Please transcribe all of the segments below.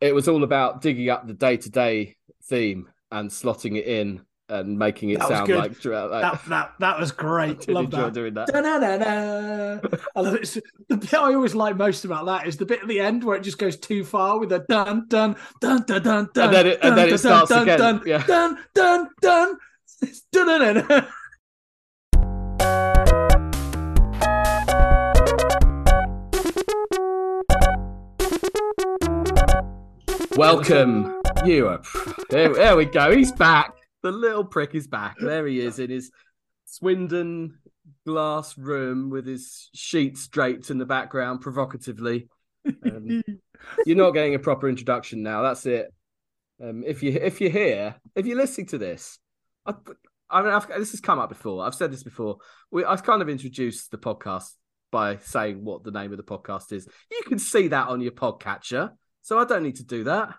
it was all about digging up the day to day theme and slotting it in and making it That sound like, uh, like That, that that was great. did Love that. doing that. Da-na-na-na. I love it. The bit I always like most about that is the bit at the end where it just goes too far with a dun dun dun dun dun dun. And then it- and dun, it starts dun, again. Dun, Yeah. dun dun dun. It's dun-dun-dun. Welcome, Europe. There, there we go. He's back. The little prick is back. There he is in his Swindon glass room with his sheets draped in the background provocatively. Um, you're not getting a proper introduction now. That's it. Um, if you if you're here, if you're listening to this, I, I mean, I've, this has come up before. I've said this before. We, I've kind of introduced the podcast by saying what the name of the podcast is. You can see that on your podcatcher, so I don't need to do that.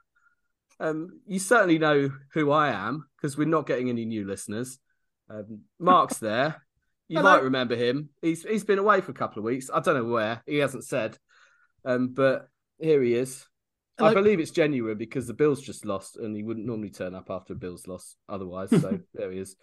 Um, you certainly know who I am because we're not getting any new listeners. Um, Mark's there. You Hello. might remember him. He's he's been away for a couple of weeks. I don't know where. He hasn't said. Um, but here he is. I believe it's genuine because the Bills just lost, and he wouldn't normally turn up after a Bills loss otherwise. So there he is.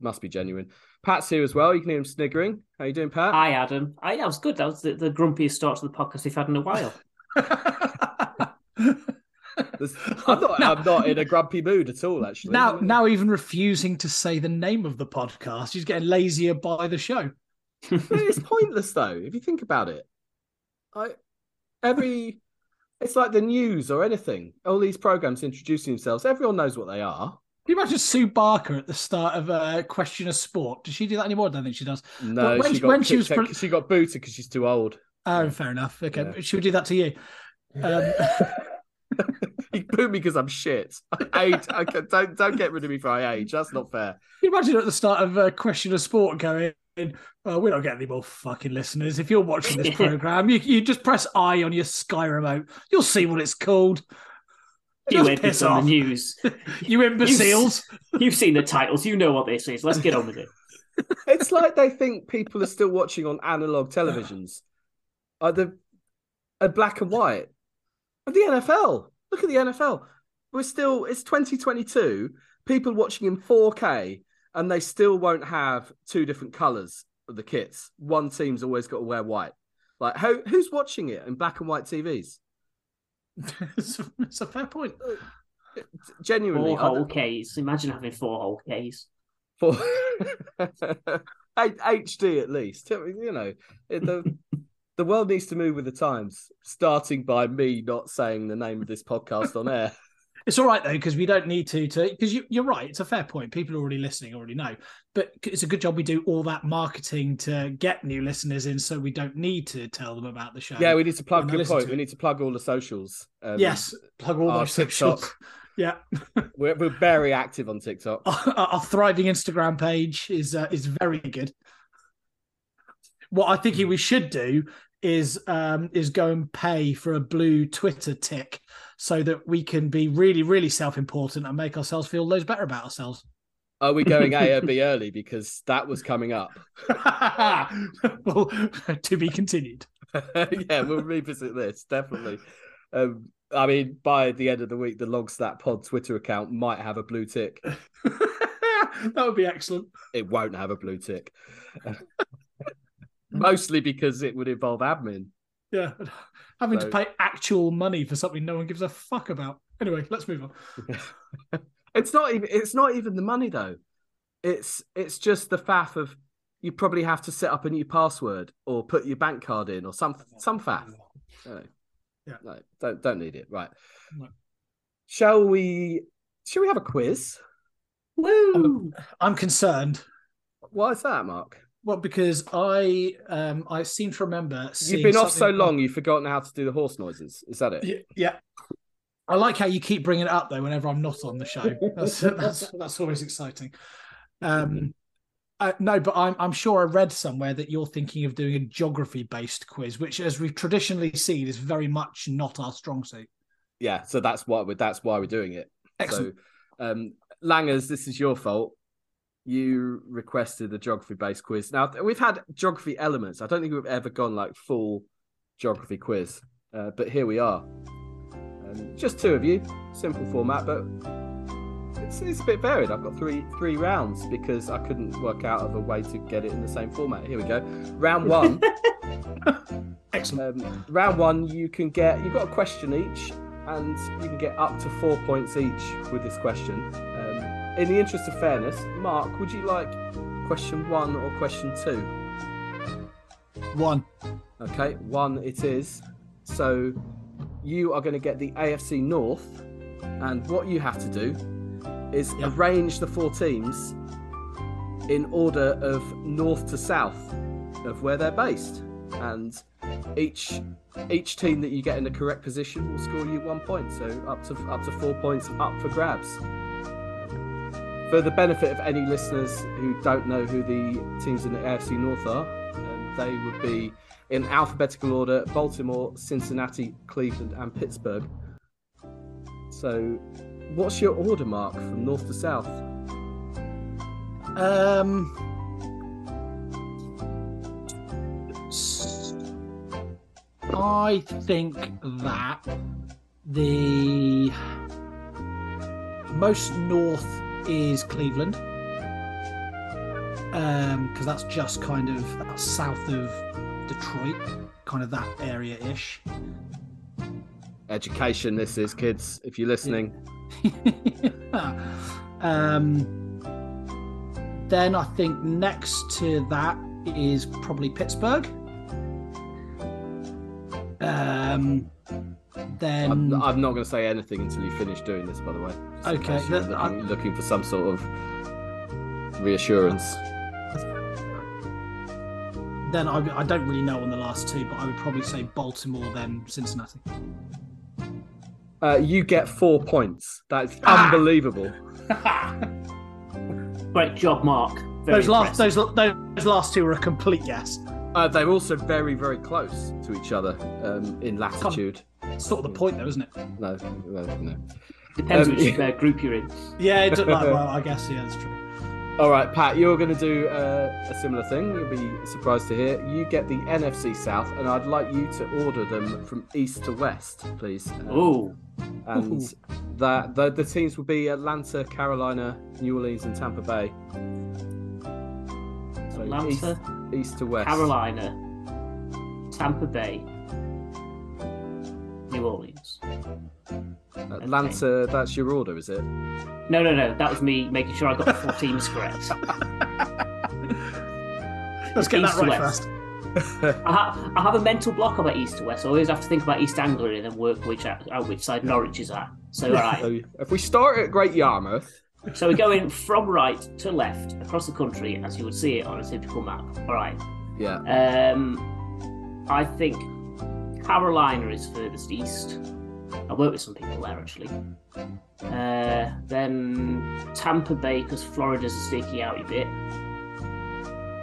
Must be genuine. Pat's here as well. You can hear him sniggering. How you doing, Pat? Hi, Adam. I, that was good. That was the, the grumpiest start to the podcast we've had in a while. I'm not. I'm not in a grumpy mood at all. Actually, now, now even refusing to say the name of the podcast, he's getting lazier by the show. it's pointless though if you think about it. I every it's like the news or anything. All these programs introducing themselves. Everyone knows what they are. Can you imagine Sue Barker at the start of uh, Question of Sport? Does she do that anymore? I don't think she does. No, when she she- got when she was she got booted because she's too old. Oh, Yeah. fair enough. Okay, Yeah. should we do that to you? Um, you booed me because I'm shit. I age. I can, don't don't get rid of me for I age. That's not fair. Can you imagine at the start of uh, Question of Sport going, oh, we're not getting any more fucking listeners. If you're watching this program, you, you just press I on your Sky remote. You'll see what it's called. You Just idiots piss on off. the news. You imbeciles. You've seen the titles. You know what this is. Let's get on with it. It's like they think people are still watching on analog televisions, either a black and white. And the NFL. Look at the NFL. We're still. It's 2022. People watching in 4K, and they still won't have two different colors of the kits. One team's always got to wear white. Like, who, who's watching it in black and white TVs? it's, a, fair point. Uh, genuinely, Four I whole don't- Ks. Imagine having four whole Ks. for H- HD at least. You know, it- the the world needs to move with the times. Starting by me not saying the name of this podcast on air. It's all right though because we don't need to to because you, you're right. It's a fair point. People already listening already know, but it's a good job we do all that marketing to get new listeners in, so we don't need to tell them about the show. Yeah, we need to plug. Good point. We need to plug all the socials. Um, yes, plug all our socials. TikTok. Yeah, We're, we're very active on TikTok. our, our thriving Instagram page is uh, is very good. What I think we should do is um, is go and pay for a blue Twitter tick so that we can be really really self important and make ourselves feel loads better about ourselves. Are we going A or B early because that was coming up? well, to be continued. yeah, we'll revisit this definitely. Um, I mean, by the end of the week, the Logstat Pod Twitter account might have a blue tick. that would be excellent. it won't have a blue tick. Mm. Mostly because it would involve admin. Yeah, having So- to pay actual money for something no one gives a fuck about. Anyway, let's move on. It's not even it's not even the money though. It's it's just the faff of you probably have to set up a new password or put your bank card in or some some faff. No. Yeah. No, don't don't need it. Right. No. Shall we shall we have a quiz? Woo! Um, I'm concerned. Why is that, Mark? Well, because I um I seem to remember You've been off so long you've forgotten how to do the horse noises. Is that it? Yeah, yeah. I like how you keep bringing it up though whenever I'm not on the show. That's that's that's always exciting. Um, uh, no, but I'm I'm sure I read somewhere that you're thinking of doing a geography based quiz, which, as we've traditionally seen, is very much not our strong suit. Yeah, so that's why we're that's why we're doing it. Excellent. So, um, Langers, this is your fault. You requested a geography based quiz. Now we've had geography elements. I don't think we've ever gone like full geography quiz, uh, but here we are. Um, just two of you, simple format, but it's, it's a bit varied. I've got three three rounds because I couldn't work out of a way to get it in the same format. Here we go. Round one. Excellent. um, round one, you can get you've got a question each, and you can get up to four points each with this question. In the interest of fairness, Mark, would you like question one or question two? One. Okay, one it is. So you are going to get the AFC North, and what you have to do is Yeah. arrange the four teams in order of north to south of where they're based, and each each team that you get in the correct position will score you one point. So up to up to four points up for grabs. For the benefit of any listeners who don't know who the teams in the AFC North are, um, they would be in alphabetical order Baltimore, Cincinnati, Cleveland, and Pittsburgh. So, what's your order mark from north to south? Um. I think that the most north is Cleveland, because that's just kind of that's south of Detroit, kind of that area ish. Education, this is, kids, if you're listening. um, then I think next to that is probably Pittsburgh. Um, then I'm, I'm not going to say anything until you finish doing this, by the way. Just in Okay, case you're I- looking, looking for some sort of reassurance. then I, I don't really know on the last two, but I would probably say Baltimore, then Cincinnati. Uh, you get four points. That's Ah! unbelievable. Great job, Mark. Very Those last those those last two were a complete guess. Uh, they're also very, very close to each other um, in latitude. It's Sort of the point, though, isn't it? No, no, no. Depends Um, which uh, group you're in. Yeah, it, like, well, I guess yeah, that's true. All right, Pat, you're going to do uh, a similar thing. You'll be surprised to hear. You get the NFC South, and I'd like you to order them from east to west, please. Um, Oh, and Ooh. that the, the teams will be Atlanta, Carolina, New Orleans, and Tampa Bay. So Atlanta, east, east to west. Carolina, Tampa Bay, New Orleans. Atlanta, that's your order, is it? No, no, no. That was me making sure I got the four teams correct. Let's get that East to right west. first. I, ha- I have a mental block about east to west. I always have to think about East Anglia and then work which out, out which side Norwich is at. So, all right. So if we start at Great Yarmouth, So we're going from right to left across the country as you would see it on a typical map. All right. yeah, Um, I think Carolina is furthest east. I work with some people there actually. Uh, then Tampa Bay because Florida's a sticky outy bit.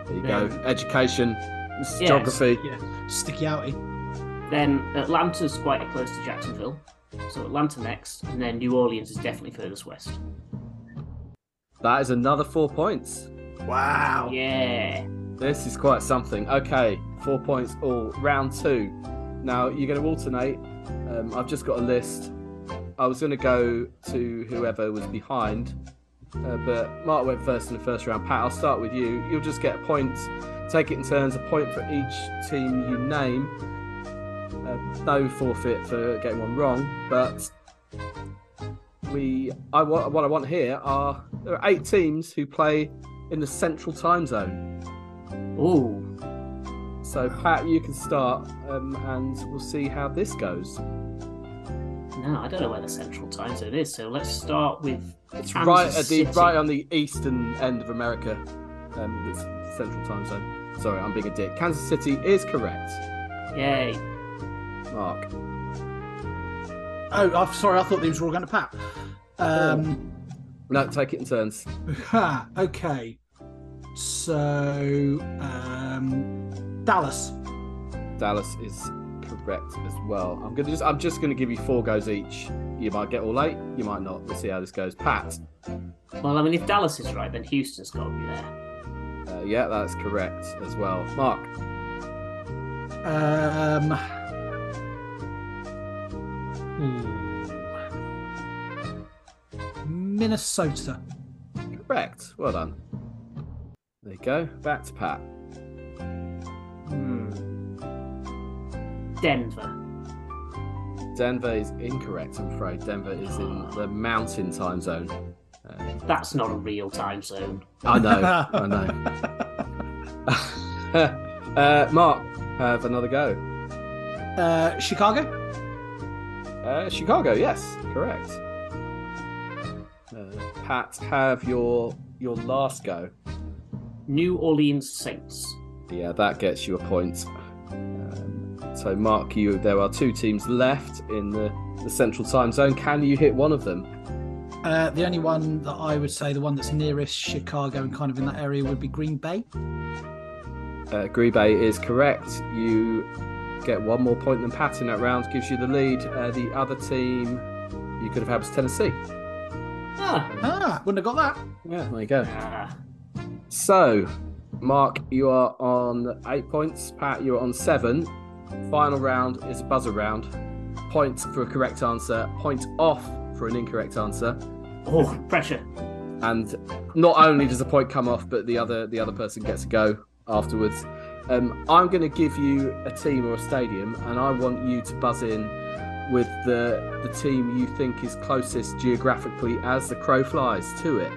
there you go. Education, this is Yes. geography. Yeah, sticky outy. Then Atlanta's quite close to Jacksonville. So Atlanta next, and then New Orleans is definitely furthest west. That is another four points. Wow. Yeah. This is quite something. Okay, four points all. Round two. Now you're going to alternate. Um, I've just got a list. I was going to go to whoever was behind, uh, but Mark went first in the first round. Pat, I'll start with you. You'll just get a point. Take it in turns. A point for each team you name. Uh, no forfeit for getting one wrong, but we. I what, what I want here are there are eight teams who play in the central time zone. Oh, So, Pat, you can start, um, and we'll see how this goes. no, I don't know where the central time zone is. So let's start with It's Kansas right at the City. right on the eastern end of America. Um, it's central time zone. Sorry, I'm being a dick. Kansas City is correct. Yay. Mark. Oh, I'm sorry. I thought these were all going to Pat. Um, No, take it in turns. okay. So, um, Dallas. Dallas is correct as well. I'm gonna just I'm just gonna give you four goes each. You might get all eight, you might not. We'll see how this goes. Pat. Well, I mean, if Dallas is right, then Houston's got to be there. Uh, yeah, that's correct as well. Mark. Um, hmm. Minnesota. Correct. Well done. There you go. Back to Pat. Denver. Denver is incorrect, I'm afraid. Denver is in the mountain time zone. Uh, That's not a real time zone. I know, I know. uh, Mark, have another go. Uh, Chicago. Uh, Chicago, yes, correct. Uh, Pat, have your your last go. New Orleans Saints. Yeah, that gets you a point. Um, so, Mark, you there are two teams left in the, the central time zone. Can you hit one of them? Uh, the only one that I would say, the one that's nearest Chicago and kind of in that area, would be Green Bay. Uh, Green Bay is correct. You get one more point than Pat in that round, gives you the lead. Uh, the other team you could have had was Tennessee. Ah. Ah, wouldn't have got that. Yeah, there you go. ah. So, Mark, you are on eight points. Pat, you're on seven. Final round is a buzzer round. Point for a correct answer, point off for an incorrect answer. Oh, pressure. And not only does the point come off, but the other the other person gets a go afterwards. Um, I'm going to give you a team or a stadium, and I want you to buzz in with the the team you think is closest geographically as the crow flies to it.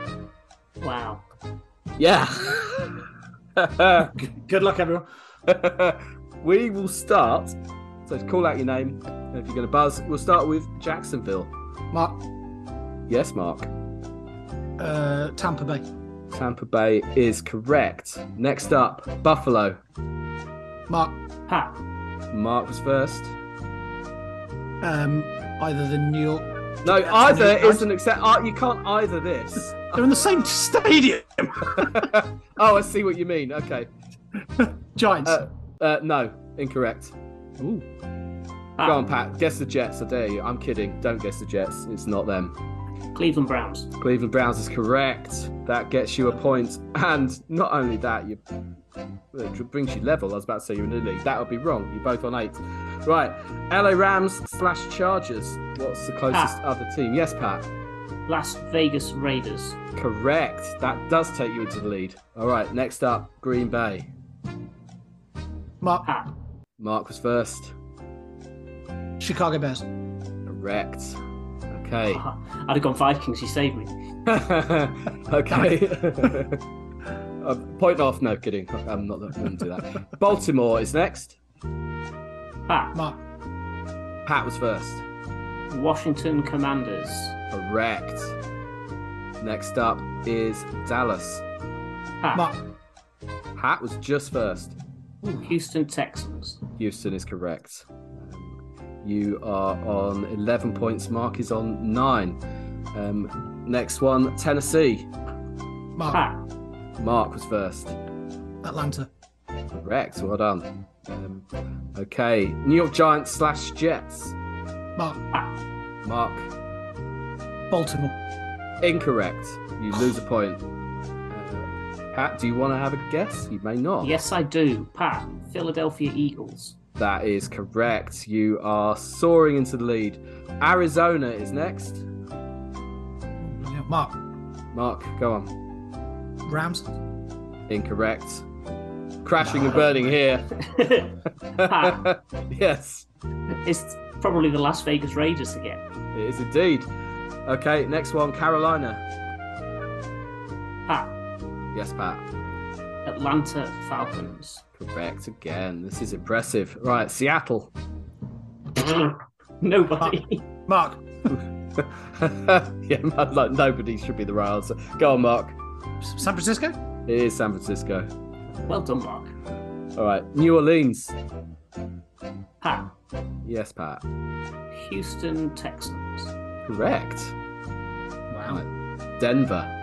Wow. Yeah. Good luck, everyone. we will start. So call out your name and if you're going to buzz. We'll start with Jacksonville. Mark, Yes, Mark. uh, Tampa Bay. Tampa Bay is correct. Next up, Buffalo. Mark, Pat. Mark was first. um, either the New York. No, That's either a isn't accept. Uh, you can't either this. They're in the same stadium. oh, I see what you mean. Okay. Giants. Uh, uh, no, incorrect. Ooh. Pat. Go on, Pat. Guess the Jets. I dare you. I'm kidding. Don't guess the Jets. It's not them. Cleveland Browns. Cleveland Browns is correct. That gets you a point. And not only that, you it brings you level. I was about to say you're in the league. That would be wrong. You're both on eight. Right. LA Rams slash Chargers. What's the closest Pat. other team? Yes, Pat. Las Vegas Raiders. Correct. That does take you into the lead. All right. Next up, Green Bay. Mark, Pat. Mark was first. Chicago Bears. Correct. Okay. I'd have gone Vikings. You saved me. okay. uh, point off. No kidding. I'm not going to do that. Baltimore is next. Pat. Mark, Pat was first. Washington Commanders. Correct. Next up is Dallas. Pat. Mark, Pat was just first. Houston Texans. Houston is correct. Um, you are on 11 points. Mark is on nine. Um, next one, Tennessee. Mark, Pat. Mark was first. Atlanta. Correct. Well done. Um, okay. New York Giants slash Jets. Mark, Pat. Mark. Baltimore. Incorrect. You lose a point. Pat, do you want to have a guess? You may not. Yes, I do. Pat. Philadelphia Eagles. That is correct. You are soaring into the lead. Arizona is next. Mark, Mark, go on. Rams. Incorrect. Crashing and burning here. Pat. yes, It's probably the Las Vegas Raiders again. it is indeed. Okay, next one, Carolina. Pat. Yes, Pat. Atlanta Falcons. Correct again. This is impressive. Right, Seattle. Nobody. Mark, yeah, man, like nobody should be the right answer. Go on, Mark. San Francisco. It is San Francisco. well done, Mark. All right, New Orleans. Pat. Yes, Pat. Houston Texans. Correct. Wow. Denver.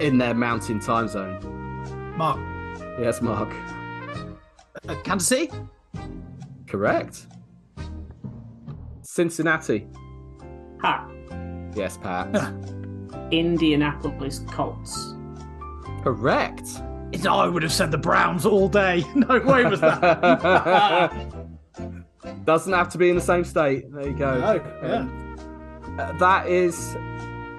In their mountain time zone. Mark, Yes, Mark. uh, Kansas City. Correct. Cincinnati. Pat. Yes, Pat. Indianapolis Colts. Correct. It's- I would have said the Browns all day. No way was that. Doesn't have to be in the same state. There you go. No, yeah. Um, uh, that is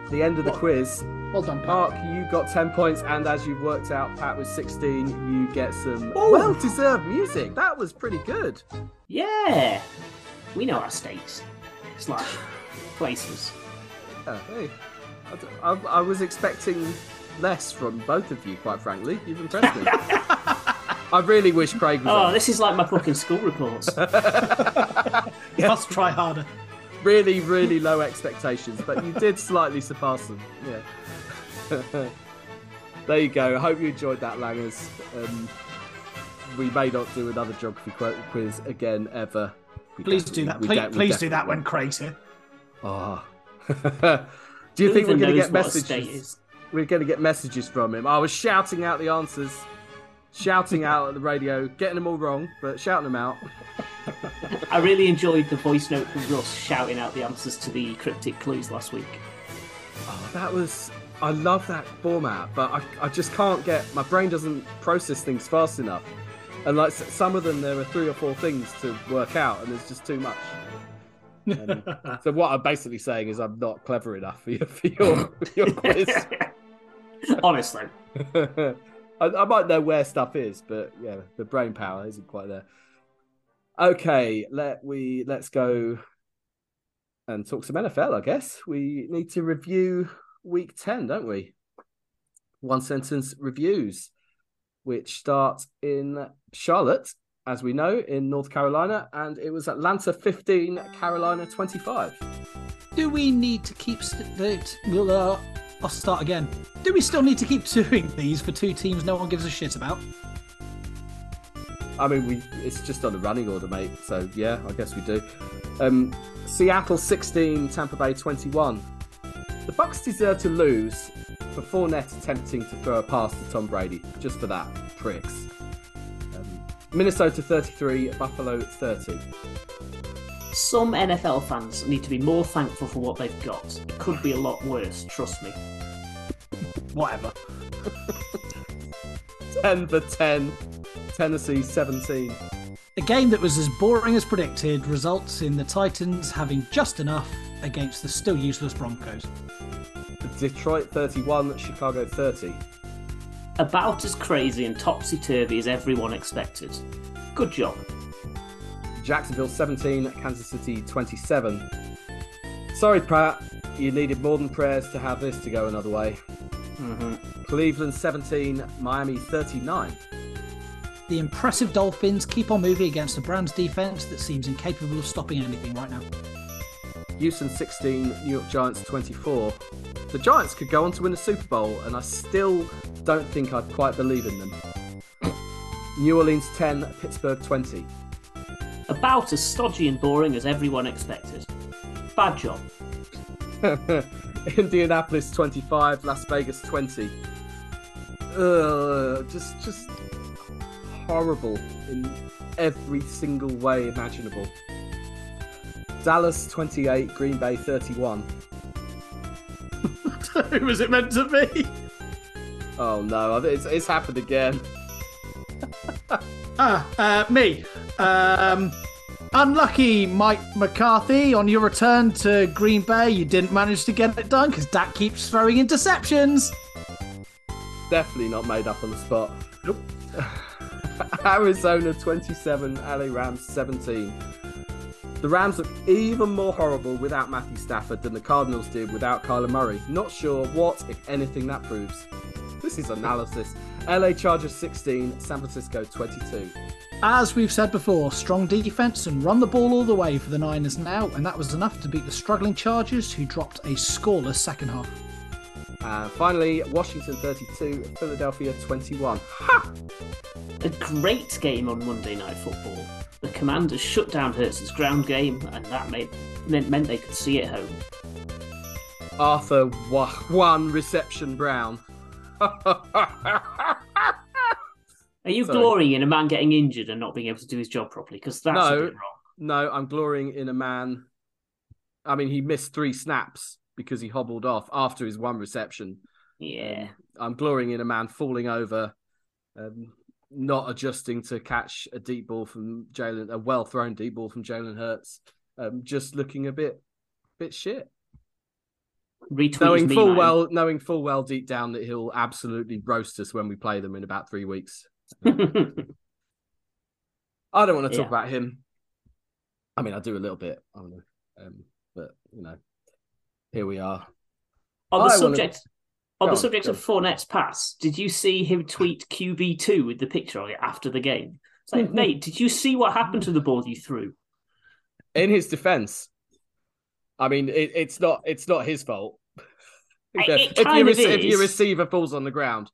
the end of the Well- quiz, Well done, Pat. Mark, you got 10 points, and as you've worked out, Pat was 16. You get some Ooh. well deserved music. That was pretty good. Yeah, we know our stakes. Slash places. Yeah, hey, I, d- I- I was expecting less from both of you, quite frankly. You've impressed me. I really wish Craig was Oh, on. this is like my fucking school reports. You must try harder. really, really low expectations, but you did slightly surpass them. Yeah. there you go. I hope you enjoyed that, Langers. Um, we may not do another geography quiz again ever. We Please do that. Please, de- please do that when Craig's here. won't. Oh. do you Who think we're going to get what a state messages? We're going to get messages from him. I was shouting out the answers, shouting out at the radio, getting them all wrong, but shouting them out. I really enjoyed the voice note from Russ shouting out the answers to the cryptic clues last week. Oh, that was. I love that format, but I, I just can't get. My brain doesn't process things fast enough. And like some of them, there are three or four things to work out, and there's just too much. So what I'm basically saying is I'm not clever enough for your for your, for your quiz. Honestly. I, I might know where stuff is, but yeah, the brain power isn't quite there. Okay, let we let's go and talk some NFL. I guess we need to review week ten, don't we? One sentence reviews, which start in Charlotte, as we know, in North Carolina, and it was Atlanta fifteen, Carolina twenty-five. Do we need to keep the? We'll, uh, I'll start again. Do we still need to keep doing these for two teams no one gives a shit about? I mean, we it's just on a running order, mate. So yeah, I guess we do. Um, Seattle 16, Tampa Bay 21. The Bucs deserve to lose for Fournette attempting to throw a pass to Tom Brady. Just for that, pricks. Um, Minnesota 33, Buffalo 30. Some NFL fans need to be more thankful for what they've got. It could be a lot worse, trust me. Whatever. 10 for 10, Tennessee 17. A game that was as boring as predicted results in the Titans having just enough against the still useless Broncos. Detroit 31, Chicago 30. About as crazy and topsy turvy as everyone expected. Good job. Jacksonville 17, Kansas City 27. Sorry, Pratt, you needed more than prayers to have this to go another way. hmm Cleveland 17, Miami 39. The impressive Dolphins keep on moving against a Browns defense that seems incapable of stopping anything right now. Houston 16, New York Giants 24. The Giants could go on to win the Super Bowl, and I still don't think I'd quite believe in them. New Orleans 10, Pittsburgh 20. About as stodgy and boring as everyone expected. Bad job. Indianapolis 25, Las Vegas 20. Ugh, just just horrible in every single way imaginable. Dallas 28, Green Bay 31. Who was it meant to be? Oh no, it's, it's happened again. Ah, uh, me. Um, unlucky Mike McCarthy on your return to Green Bay. You didn't manage to get it done because Dak keeps throwing interceptions. Definitely not made up on the spot. Nope. Arizona 27, LA Rams 17. The Rams look even more horrible without Matthew Stafford than the Cardinals did without Kyler Murray. Not sure what, if anything, that proves. This is analysis. LA Chargers 16, San Francisco 22. As we've said before, strong defense and run the ball all the way for the Niners now, and that was enough to beat the struggling Chargers, who dropped a scoreless second half. And finally, Washington 32, Philadelphia 21. Ha! A great game on Monday Night Football. The Commanders shut down Hurts's ground game, and that made, meant, meant they could see it home. Arthur one reception Brown. Are you Sorry. glorying in a man getting injured and not being able to do his job properly? Because that's No. a bit wrong. no, I'm glorying in a man. I mean, he missed three snaps because he hobbled off after his one reception. Yeah. I'm glorying in a man falling over, um, not adjusting to catch a deep ball from Jalen, a well thrown deep ball from Jalen Hurts, um, just looking a bit, bit shit. Retweet knowing full well, knowing full well deep down that he'll absolutely roast us when we play them in about three weeks. I don't want to talk Yeah. about him. I mean, I do a little bit, I don't know, um, but you know, here we are. on the I wanna- subject on Go the subject go of Fournette's pass, did you see him tweet QB two with the picture on it after the game? It's like, mate, did you see what happened to the ball you threw? In his defense, I mean, it, it's not it's not his fault. If, it your kind of rec- if your receiver falls on the ground,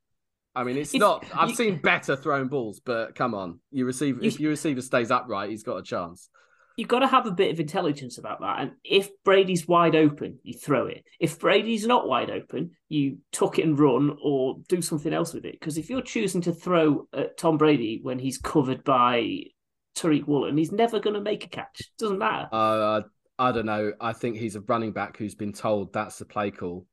I mean, it's, It's- not. I've you- seen better thrown balls, but come on. You- if your receiver stays upright, he's got a chance. You've got to have a bit of intelligence about that. And if Brady's wide open, you throw it. If Brady's not wide open, you tuck it and run or do something else with it. Because if you're choosing to throw at Tom Brady when he's covered by Tariq Woolen, he's never going to make a catch. Doesn't matter. Uh, I don't know. I think he's a running back who's been told that's the play call.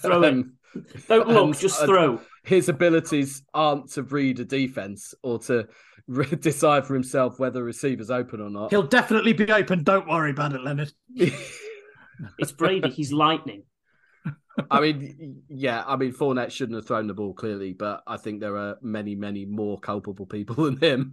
Throw it. Don't look, and, just uh, throw. his abilities aren't to read a defense or to re- decide for himself whether a receiver's open or not. He'll definitely be open. Don't worry about it, Leonard. It's Brady. He's lightning. I mean, yeah, I mean, Fournette shouldn't have thrown the ball clearly, but I think there are many, many more culpable people than him.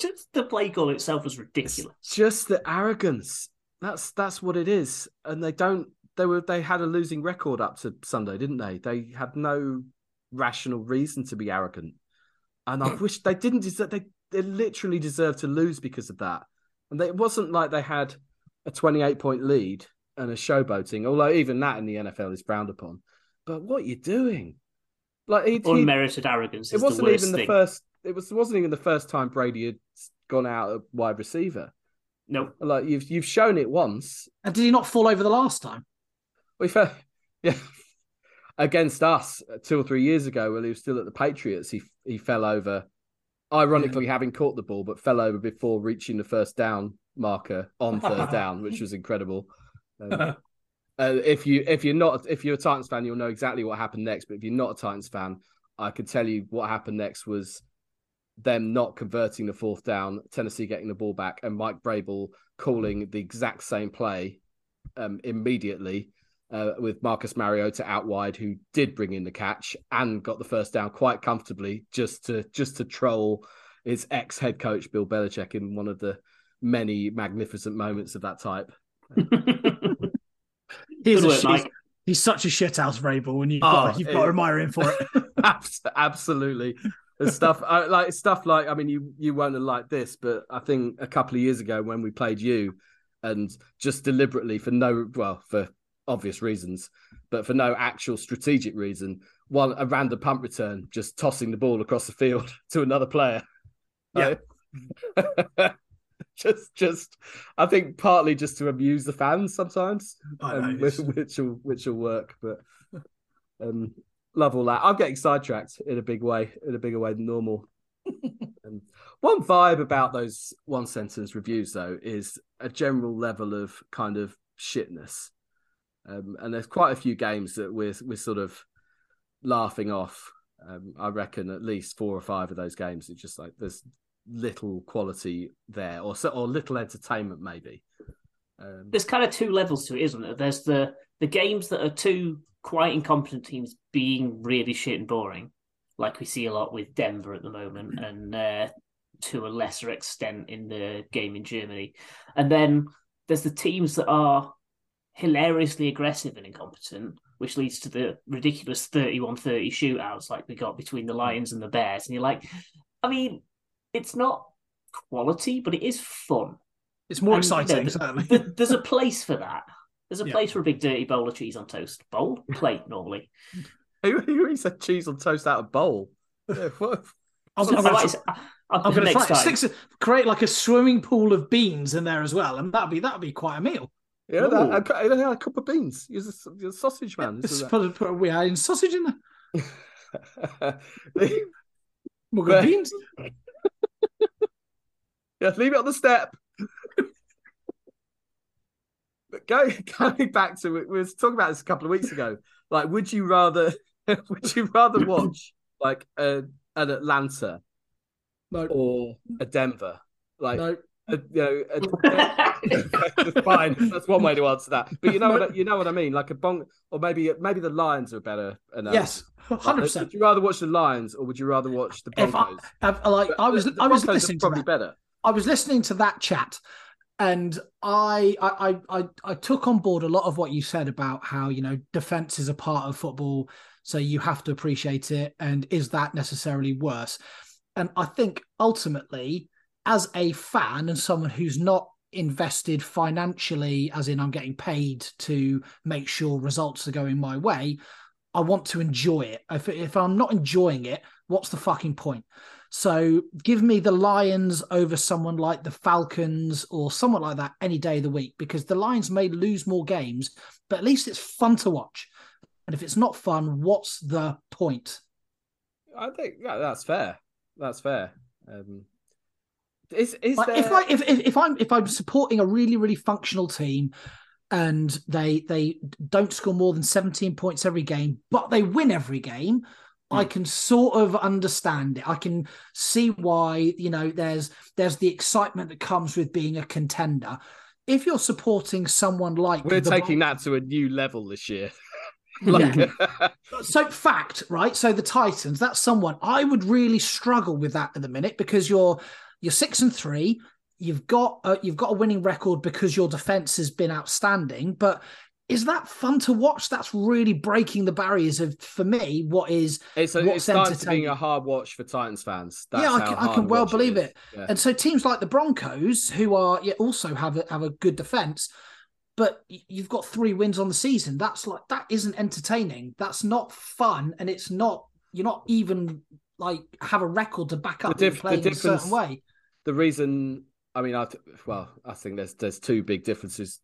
Just the play call itself was It's ridiculous. just the arrogance. That's that's what it is, and they don't. They were they had a losing record up to Sunday, didn't they? They had no rational reason to be arrogant, and I hmm. wish they didn't deserve. They they literally deserved to lose because of that. And they, it wasn't like they had a twenty-eight point lead and a showboating. Although even that in the NFL is frowned upon. But what are you doing? Like he, he- Unmerited arrogance it is wasn't the worst even the thing. first. It was wasn't even the first time Brady had gone out at wide receiver. No, Like you've you've shown it once. And did he not fall over the last time? We fell, yeah, against us uh, two or three years ago when he was still at the Patriots. He he fell over, ironically having caught the ball, but fell over before reaching the first down marker on third down, which was incredible. Um, uh, if you if you're not if you're a Titans fan, you'll know exactly what happened next. But if you're not a Titans fan, I could tell you what happened next was them not converting the fourth down, Tennessee getting the ball back, and Mike Vrabel calling the exact same play um, immediately uh, with Marcus Mariota out wide, who did bring in the catch and got the first down quite comfortably, just to just to troll his ex head coach Bill Belichick in one of the many magnificent moments of that type. He's, Good a work, shit- Mike. he's such a shithouse Vrabel, and you've Oh, got, you've got it- to admire him for it. Absolutely. The stuff I, like stuff like I mean you you won't have liked this, but I think a couple of years ago when we played you, and just deliberately for no well for obvious reasons, but for no actual strategic reason, one a random punt return, just tossing the ball across the field to another player. Yeah. Just just I think partly just to amuse the fans sometimes um, which, which will which will work. But um, love all that. I'm getting sidetracked in a big way, in a bigger way than normal. um, one vibe about those one sentence reviews, though, is a general level of kind of shitness. Um, and there's quite a few games that we're we're sort of laughing off. Um, I reckon at least four or five of those games. It's just like there's little quality there, or or little entertainment maybe. Um, There's kind of two levels to it, isn't there? There's the the games that are two quite incompetent teams being really shit and boring, like we see a lot with Denver at the moment, and uh, to a lesser extent in the game in Germany. And then there's the teams that are hilariously aggressive and incompetent, which leads to the ridiculous 31 30 shootouts like we got between the Lions and the Bears. And you're like, I mean, it's not quality, but it is fun. It's more And, you know, exciting, th- certainly. th- there's a place for that. There's a Yeah. place for a big dirty bowl of cheese on toast. Bowl? Plate, normally. Who, who said cheese on toast out of bowl? I'm, So I'm gonna, might- I- I- I'm gonna try six, create like a swimming pool of beans in there as well, and that'd be that'd be quite a meal. Yeah, that, a, cou- yeah, a cup of beans. You're a, you're a sausage man. Just This put, put we are in sausage in there. a- More But- beans. yeah, leave it on the step. but go, going back to it, we were talking about this a couple of weeks ago. Like, would you rather would you rather watch like a, an Atlanta No, or a Denver? Like, no. Uh, you know, uh, fine. That's one way to answer that. But you know what you know what I mean. Like a bonk, or maybe maybe the Lions are better. Enough. Yes, hundred percent. Would you rather watch the Lions or would you rather watch the If I, Broncos? I- like, But I was, the- the I was Broncos are listening to probably that. better. I was listening to that chat, and I, I, I, I, I took on board a lot of what you said about how you know defense is a part of football, so you have to appreciate it. And is that necessarily worse? And I think ultimately, as a fan and someone who's not invested financially, as in I'm getting paid to make sure results are going my way, I want to enjoy it. If, if I'm not enjoying it, what's the fucking point? So give me the Lions over someone like the Falcons or someone like that any day of the week because the Lions may lose more games, but at least it's fun to watch. And if it's not fun, what's the point? I think that's fair. That's fair. Um, is is Like, there... if I if, if if I'm if I'm supporting a really really functional team and they they don't score more than 17 points every game, but they win every game, hmm. I can sort of understand it. I can see why, you know, there's there's the excitement that comes with being a contender. If you're supporting someone like we're the taking that to a new level this year. like, so fact, right? So the Titans, that's someone I would really struggle with that at the minute because you're you're six and three. You've got a, you've got a winning record because your defense has been outstanding. But is that fun to watch? That's really breaking the barriers of for me. What is it's, a, What's it's starting to being a hard watch for Titans fans. That's Yeah, I can- I can well believe is. it. Yeah. and so teams like the Broncos, who are yeah, also have a, have a good defense, but you've got three wins on the season. That's like that isn't entertaining. That's not fun, and it's not you're not even like have a record to back up The diff- the a certain difference- way. The reason I mean I th- well I think there's there's two big differences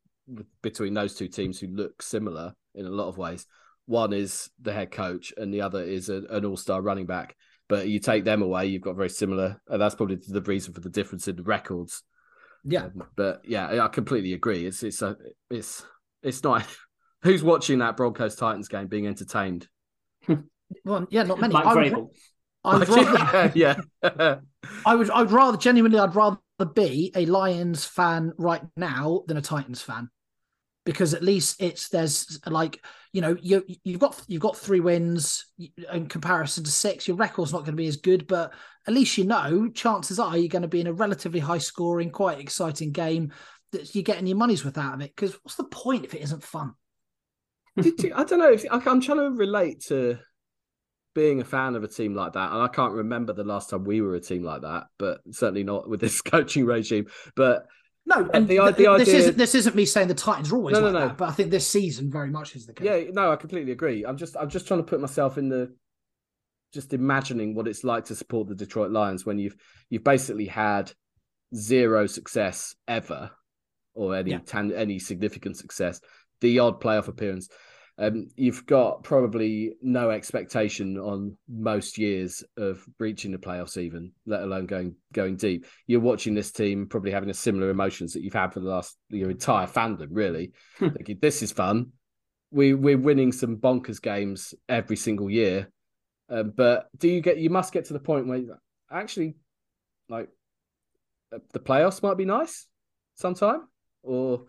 between those two teams who look similar in a lot of ways. One is the head coach, and the other is a, an all-star running back. But you take them away, you've got very similar. And that's probably the reason for the difference in the records. Yeah, Um, but yeah, I completely agree. It's it's a, it's it's not. Who's watching that Broncos Titans game being entertained? well, yeah, not many. Mike Vrabel. I would rather, yeah, yeah. I would, I'd rather genuinely, I'd rather be a Lions fan right now than a Titans fan, because at least it's there's like you know you you've got you've got three wins in comparison to six. Your record's not going to be as good, but at least you know chances are you're going to be in a relatively high scoring, quite exciting game that you're getting your money's worth out of it. Because what's the point if it isn't fun? Did you, I don't know if I'm trying to relate to being a fan of a team like that, and I can't remember the last time we were a team like that, but certainly not with this coaching regime. But No, and the- th- the this idea- isn't this isn't me saying the Titans are always No, no, like no. that, but I think this season very much is the case. yeah, no, I completely agree. I'm just I'm just trying to put myself in the just imagining what it's like to support the Detroit Lions when you've you've basically had zero success ever, or any Yeah. tan- any significant success, the odd playoff appearance. Um, you've got probably no expectation on most years of reaching the playoffs, even let alone going going deep. You're watching this team probably having a similar emotions that you've had for the last your entire fandom, really. Thinking this is fun. We we're winning some bonkers games every single year, um, but do you get? You must get to the point where actually, like, uh, the playoffs might be nice sometime, or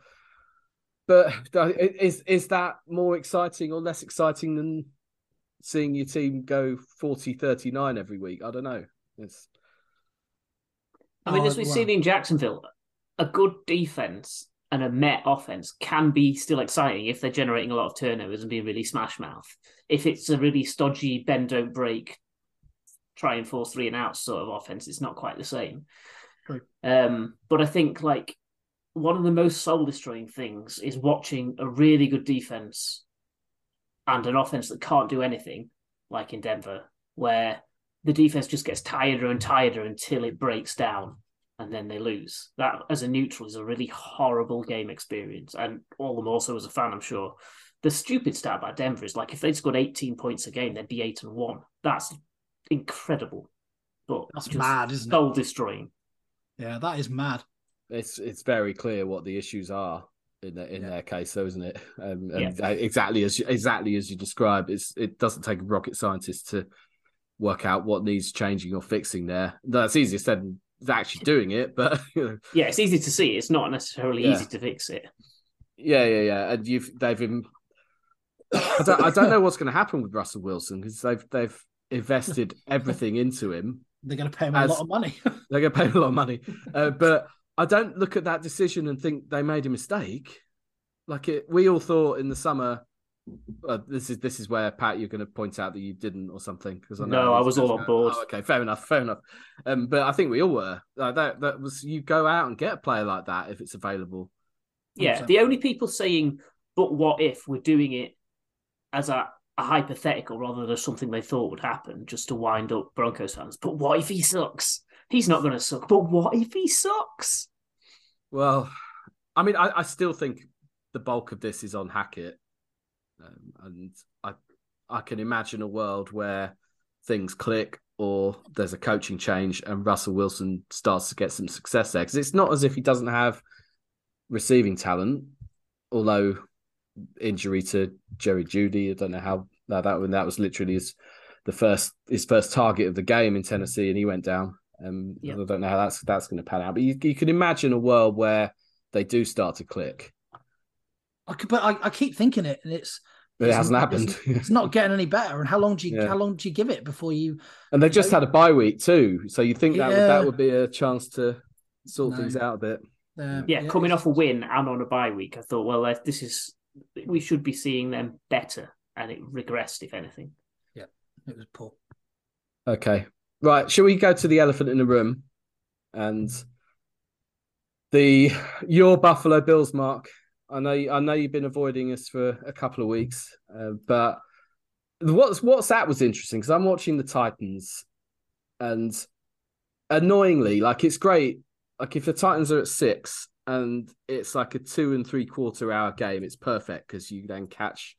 but is is that more exciting or less exciting than seeing your team go 40-39 every week? I don't know. It's I mean, Oh, as we've wow. seen in Jacksonville, a good defense and a Met offense can be still exciting if they're generating a lot of turnovers and being really smash mouth. If it's a really stodgy bend don't break, try and force three and out sort of offense, it's not quite the same. True. Um, but I think like one of the most soul destroying things is watching a really good defense and an offense that can't do anything, like in Denver, where the defense just gets tireder and tireder until it breaks down and then they lose. That, as a neutral, is a really horrible game experience. And all the more so as a fan, I'm sure. The stupid stat about Denver is like if they'd scored 18 points a game, they'd be 8 and 1. That's incredible. But That's just mad, isn't it? soul destroying. Yeah, that is mad. It's it's very clear what the issues are in their, in Yeah. their case, though, isn't it? Um, and uh, exactly as you, exactly as you described, it's it doesn't take a rocket scientist to work out what needs changing or fixing there. That's easier said than actually doing it, but you know, Yeah, it's easy to see. It's not necessarily Yeah. easy to fix it. yeah, yeah, yeah. And you've they've been. I don't, I don't know what's going to happen with Russell Wilson because they've they've invested everything into him. They're going to pay him As- a lot of money. They're going to pay him a lot of money, uh, but I don't look at that decision and think they made a mistake. Like it, we all thought in the summer. Uh, this is this is where Pat, you're going to point out that you didn't or something because I know No, I was all on board. "Oh, okay, fair enough, fair enough. Um, but I think we all were. Like that that was you go out and get a player like that if it's available. Yeah, the only people saying, but what if we're doing it as a, a hypothetical rather than as something they thought would happen just to wind up Broncos fans. But what if he sucks? He's not going to suck. But what if he sucks? Well, I mean, I, I still think the bulk of this is on Hackett, um, and I I can imagine a world where things click or there's a coaching change and Russell Wilson starts to get some success there because it's not as if he doesn't have receiving talent, although injury to Jerry Jeudy, I don't know how that that, that was literally his the first his first target of the game in Tennessee and he went down. Um, Yeah. I don't know how that's that's going to pan out, but you, you can imagine a world where they do start to click. I could, but I, I keep thinking it, and it's But it It's hasn't not- happened. it's not getting any better. And how long do you Yeah. how long do you give it before you? and they've just know- had a bye week too, so you think that would, that would be a chance to sort No. things out a bit. Uh, Yeah, coming off a win and on a bye week, I thought, well, uh, this is we should be seeing them better, and it regressed, if anything. Yeah, it was poor. Okay. Right. Shall we go to the elephant in the room? And the your Buffalo Bills, Mark. I know I know you've been avoiding us for a couple of weeks, uh, but what's what's that was interesting because I'm watching the Titans, and annoyingly, like it's great. Like if the Titans are at six and it's like a two and three quarter hour game, it's perfect because you then catch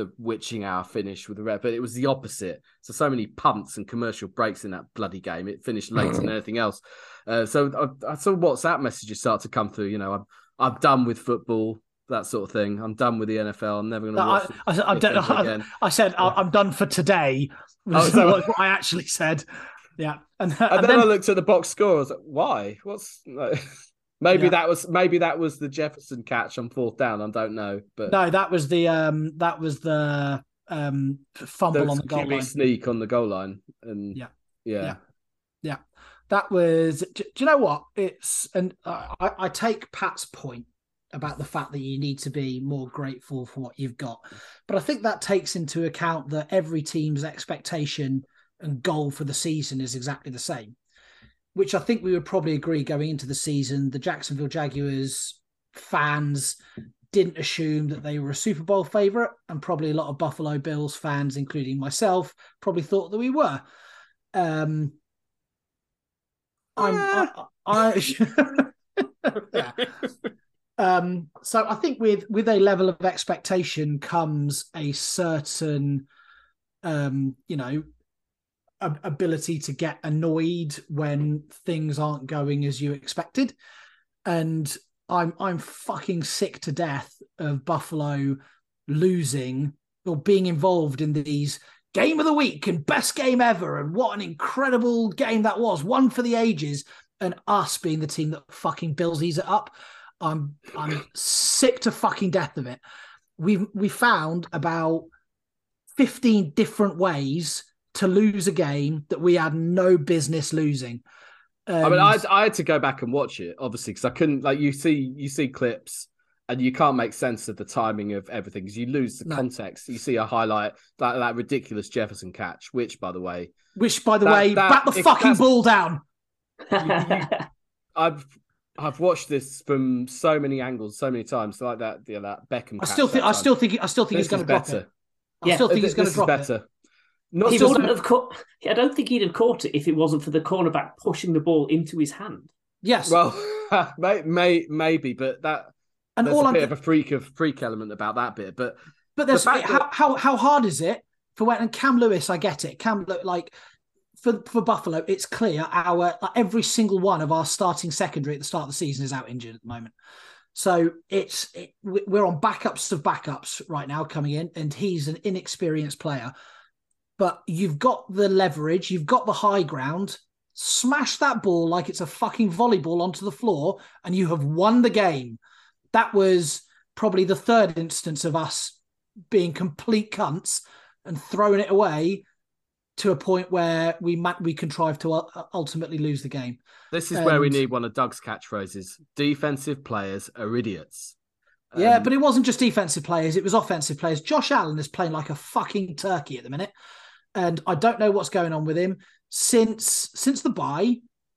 the witching hour finish with the red. But it was the opposite. So so many punts and commercial breaks in that bloody game. It finished later than anything else. Uh, so I, I saw WhatsApp messages start to come through. You know, I'm I'm done with football, that sort of thing. I'm done with the NFL. I'm never going to watch. I, it I, I, don't, I, again. I said I, I'm done for today. Oh, Was so- what, what I actually said. Yeah, and, And, and then, I looked at the box score. I was like, why? What's like, maybe Yeah. that was maybe that was the Jefferson catch on fourth down. I don't know, but no, that was the um that was the um fumble the on the goal line. sneak on the goal line, and Yeah. yeah, Yeah. That was. Do, do you know what? It's and uh, I, I take Pat's point about the fact that you need to be more grateful for what you've got, but I think that takes into account that every team's expectation and goal for the season is exactly the same, which I think we would probably agree going into the season. The Jacksonville Jaguars fans didn't assume that they were a Super Bowl favorite, and probably a lot of Buffalo Bills fans, including myself, probably thought that we were. Um, I'm, I, I, yeah. Um, so I think with with a level of expectation comes a certain, um, you know, ability to get annoyed when things aren't going as you expected, and I'm I'm fucking sick to death of Buffalo losing or being involved in these game of the week and best game ever. And what an incredible game that was. One for the ages and us being the team that fucking billsies it up. I'm i'm sick to fucking death of it. We've we found about 15 different ways to lose a game that we had no business losing I mean, I I had to go back and watch it obviously because I couldn't like you see you see clips and you can't make sense of the timing of everything because you lose the No. context. You see a highlight that that ridiculous Jefferson catch, which by the way which by the that- way that- back the fucking ball down I've I've watched this from so many angles, so many times, like that yeah, that Beckham. i still think i still think i still think This he's going to drop better. it i Yeah, still think This he's going to is drop it better. Not he just wouldn't have caught. I don't think he'd have caught it if it wasn't for the cornerback pushing the ball into his hand. yes well, may, may maybe, but that and there's all a i'm bit of a freak of freak element about that bit. But But there's fact how, that- how how hard is it for when and Cam Lewis? I get it. Cam like for for Buffalo, it's clear our like every single one of our starting secondary at the start of the season is out injured at the moment. So it's it, we're on backups of backups right now coming in, and he's an inexperienced player. But you've got the leverage, you've got the high ground. smash that ball like it's a fucking volleyball onto the floor, and you have won the game. That was probably the third instance of us being complete cunts and throwing it away to a point where we we contrived to uh, ultimately lose the game. This is and, where we need one of Doug's catchphrases: "Defensive players are idiots." Yeah, um, but it wasn't just defensive players; it was offensive players. Josh Allen is playing like a fucking turkey at the minute, and I don't know what's going on with him. Since since the bye,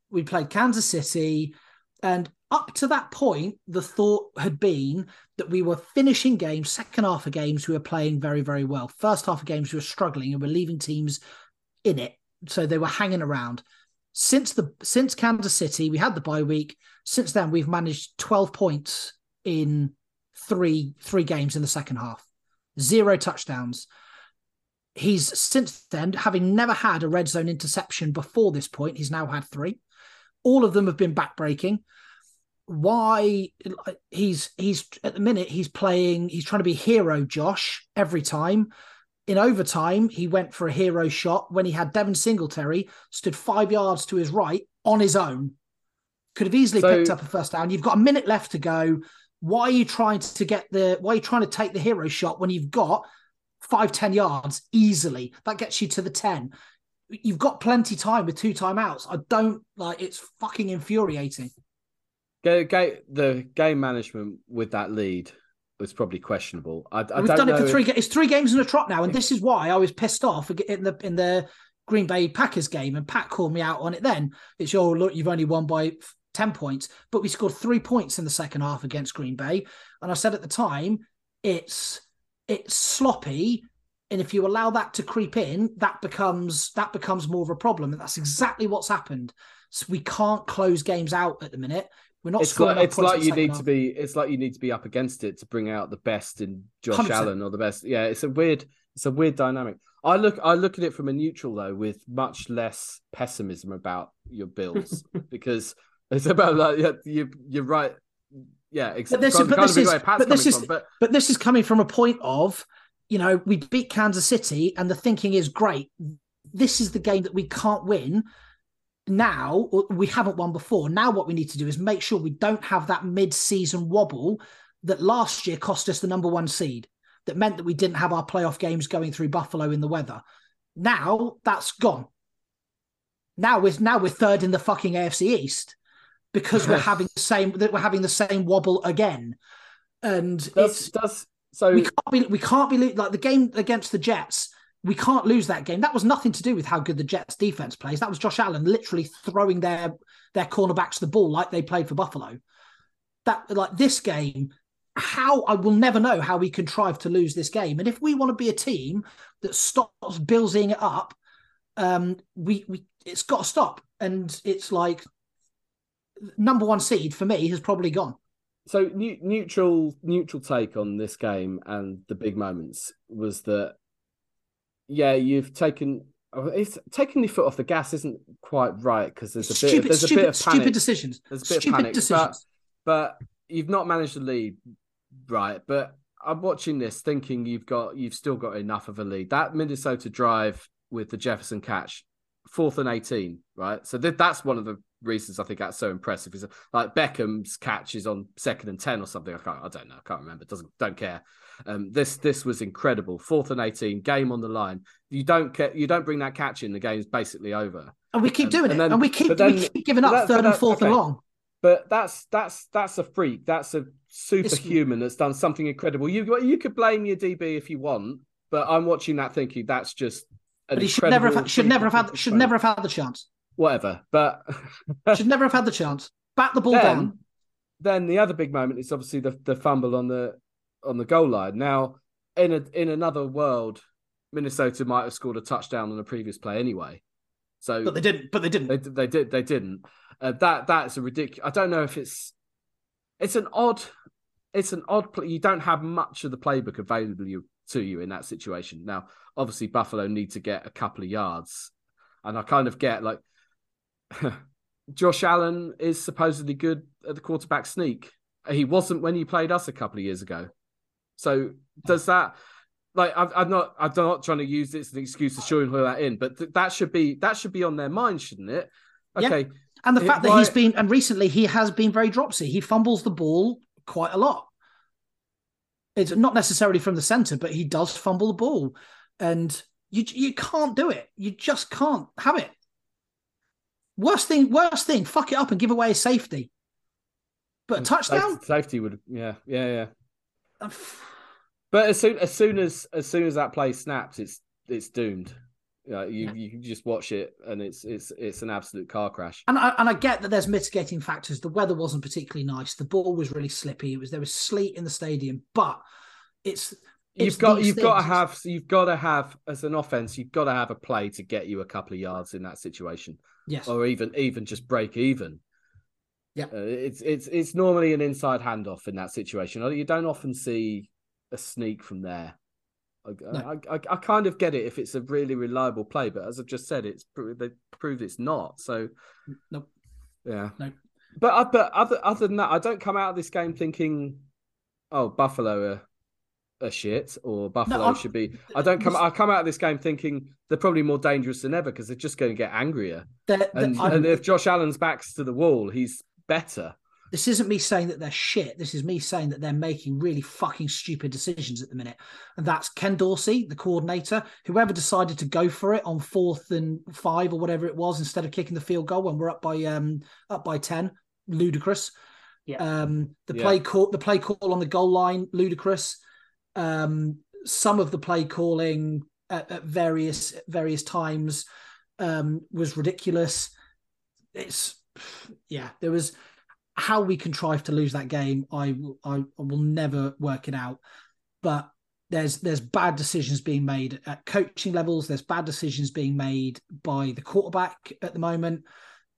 we played Kansas City, and up to that point, the thought had been that we were finishing games, second half of games, we were playing very, very well. First half of games, we were struggling and we're leaving teams in it. So they were hanging around. Since the since Kansas City, we had the bye week. Since then, we've managed 12 points in three three games in the second half. Zero touchdowns. He's since then, having never had a red zone interception before this point, he's now had three. All of them have been backbreaking. Why he's he's at the minute he's playing, he's trying to be hero Josh every time in overtime, he went for a hero shot when he had Devin Singletary stood five yards to his right on his own. Could have easily so, picked up a first down. You've got a minute left to go. Why are you trying to get the? Why are you trying to take the hero shot when you've got five ten yards easily? That gets you to the ten. You've got plenty time with two timeouts. I don't like. It's fucking infuriating. Go, go, the game management with that lead was probably questionable. I, I We've done it for if... three. It's three games in a trot now, and this is why I was pissed off in the in the Green Bay Packers game, and Pat called me out on it. Then it's your oh, look, you've only won by ten points, but we scored three points in the second half against Green Bay, and I said at the time it's it's sloppy. And if you allow that to creep in, that becomes that becomes more of a problem, and that's exactly what's happened. So we can't close games out at the minute. We're not. It's like it's like you need half. to be. It's like you need to be up against it to bring out the best in Josh 100%. Allen or the best. Yeah, it's a weird. It's a weird dynamic. I look. I look at it from a neutral though, with much less pessimism about your Bills because it's about like you. You're right. Yeah, exactly. But this, but this is, but this is, but... but this is coming from a point of, you know, we beat Kansas City, and the thinking is great. This is the game that we can't win now we haven't won before. Now what we need to do is make sure we don't have that mid-season wobble that last year cost us the number one seed. That meant that we didn't have our playoff games going through Buffalo in the weather. Now that's gone. Now we're now we're third in the fucking AFC East because we're having the same that we're having the same wobble again. And so we can't be we can't be like the game against the Jets we can't lose that game. That was nothing to do with how good the Jets defense plays. That was Josh Allen literally throwing their their cornerbacks the ball like they played for Buffalo. That like this game, how I will never know how we contrive to lose this game. And if we want to be a team that stops billsing it up, um, we we it's got to stop. And it's like number one seed for me has probably gone. So neutral neutral take on this game and the big moments was that yeah, you've taken it's taking the foot off the gas isn't quite right because there's a stupid, bit there's stupid, a bit of panic. stupid decisions. There's a bit stupid of panic, decisions. But, but you've not managed to lead, right? But I'm watching this thinking you've got you've still got enough of a lead. That Minnesota drive with the Jefferson catch, fourth and eighteen, right? So th- that's one of the reasons I think that's so impressive. Is like Beckham's catch is on second and ten or something. I can't, I don't know, I can't remember. Doesn't don't care. Um, this this was incredible. Fourth and eighteen, game on the line. You don't get you don't bring that catch in, the game's basically over. And we keep um, doing and it, then, and we keep then, we keep giving up that, third that, and fourth okay. and long. But that's that's that's a freak. That's a superhuman that's done something incredible. You you could blame your DB if you want, but I'm watching that thinking that's just. but he should never have should never have had should never have had the chance. Whatever, but should never have had the chance. Bat the ball then, down. Then the other big moment is obviously the the fumble on the on the goal line. Now, in a in another world, Minnesota might have scored a touchdown on a previous play anyway. So, but they didn't. But they didn't. They, they did. They didn't. Uh, that that's a ridiculous. I don't know if it's it's an odd. It's an odd. Play. You don't have much of the playbook available you, to you in that situation. Now, obviously, Buffalo need to get a couple of yards, and I kind of get like. Josh Allen is supposedly good at the quarterback sneak. He wasn't when he played us a couple of years ago. So does that like I'm, I'm, not I'm not trying to use this as an excuse to shoehorn that in, but th- that should be that should be on their mind, shouldn't it? Okay, And the It- fact that why- he's been, and recently he has been very dropsy. He fumbles the ball quite a lot. It's not necessarily from the center, but he does fumble the ball, and you you can't do it. You just can't have it. Worst thing, worst thing, fuck it up and give away a safety. But a touchdown, Safety, would, yeah, yeah, yeah. Uh, but as soon as soon as as soon as that play snaps, it's it's doomed. Yeah, you Yeah. you just watch it, and it's it's it's an absolute car crash. And I, and I get that there's mitigating factors. The weather wasn't particularly nice. The ball was really slippy. It was there was sleet in the stadium, but it's You've got you've got to have you've got to have as an offense, you've got to have a play to get you a couple of yards in that situation, yes, or even even just break even. Yeah. uh, it's it's it's normally an inside handoff in that situation. You don't often see a sneak from there. I, No. I, I, I kind of get it if it's a really reliable play, but as I've just said, it's they proved it's not. So Nope. yeah, No. But but other other than that, I don't come out of this game thinking, oh, Buffalo are, are shit or Buffalo I'm- should be. I don't come. I come out of this game thinking they're probably more dangerous than ever because they're just going to get angrier. They're- they're- And, and if Josh Allen's backs to the wall, he's better. this isn't me saying that they're shit. This is me saying that they're making really fucking stupid decisions at the minute. And that's Ken Dorsey, the coordinator, whoever decided to go for it on fourth and five or whatever it was instead of kicking the field goal when we're up by um up by ten. Ludicrous. Yeah. Um the Yeah. play call the play call on the goal line, ludicrous. Um some of the play calling at, at various various times um was ridiculous. It's yeah, there was how we contrived to lose that game, I I, will never work it out. But there's there's bad decisions being made at coaching levels. There's bad decisions being made by the quarterback at the moment.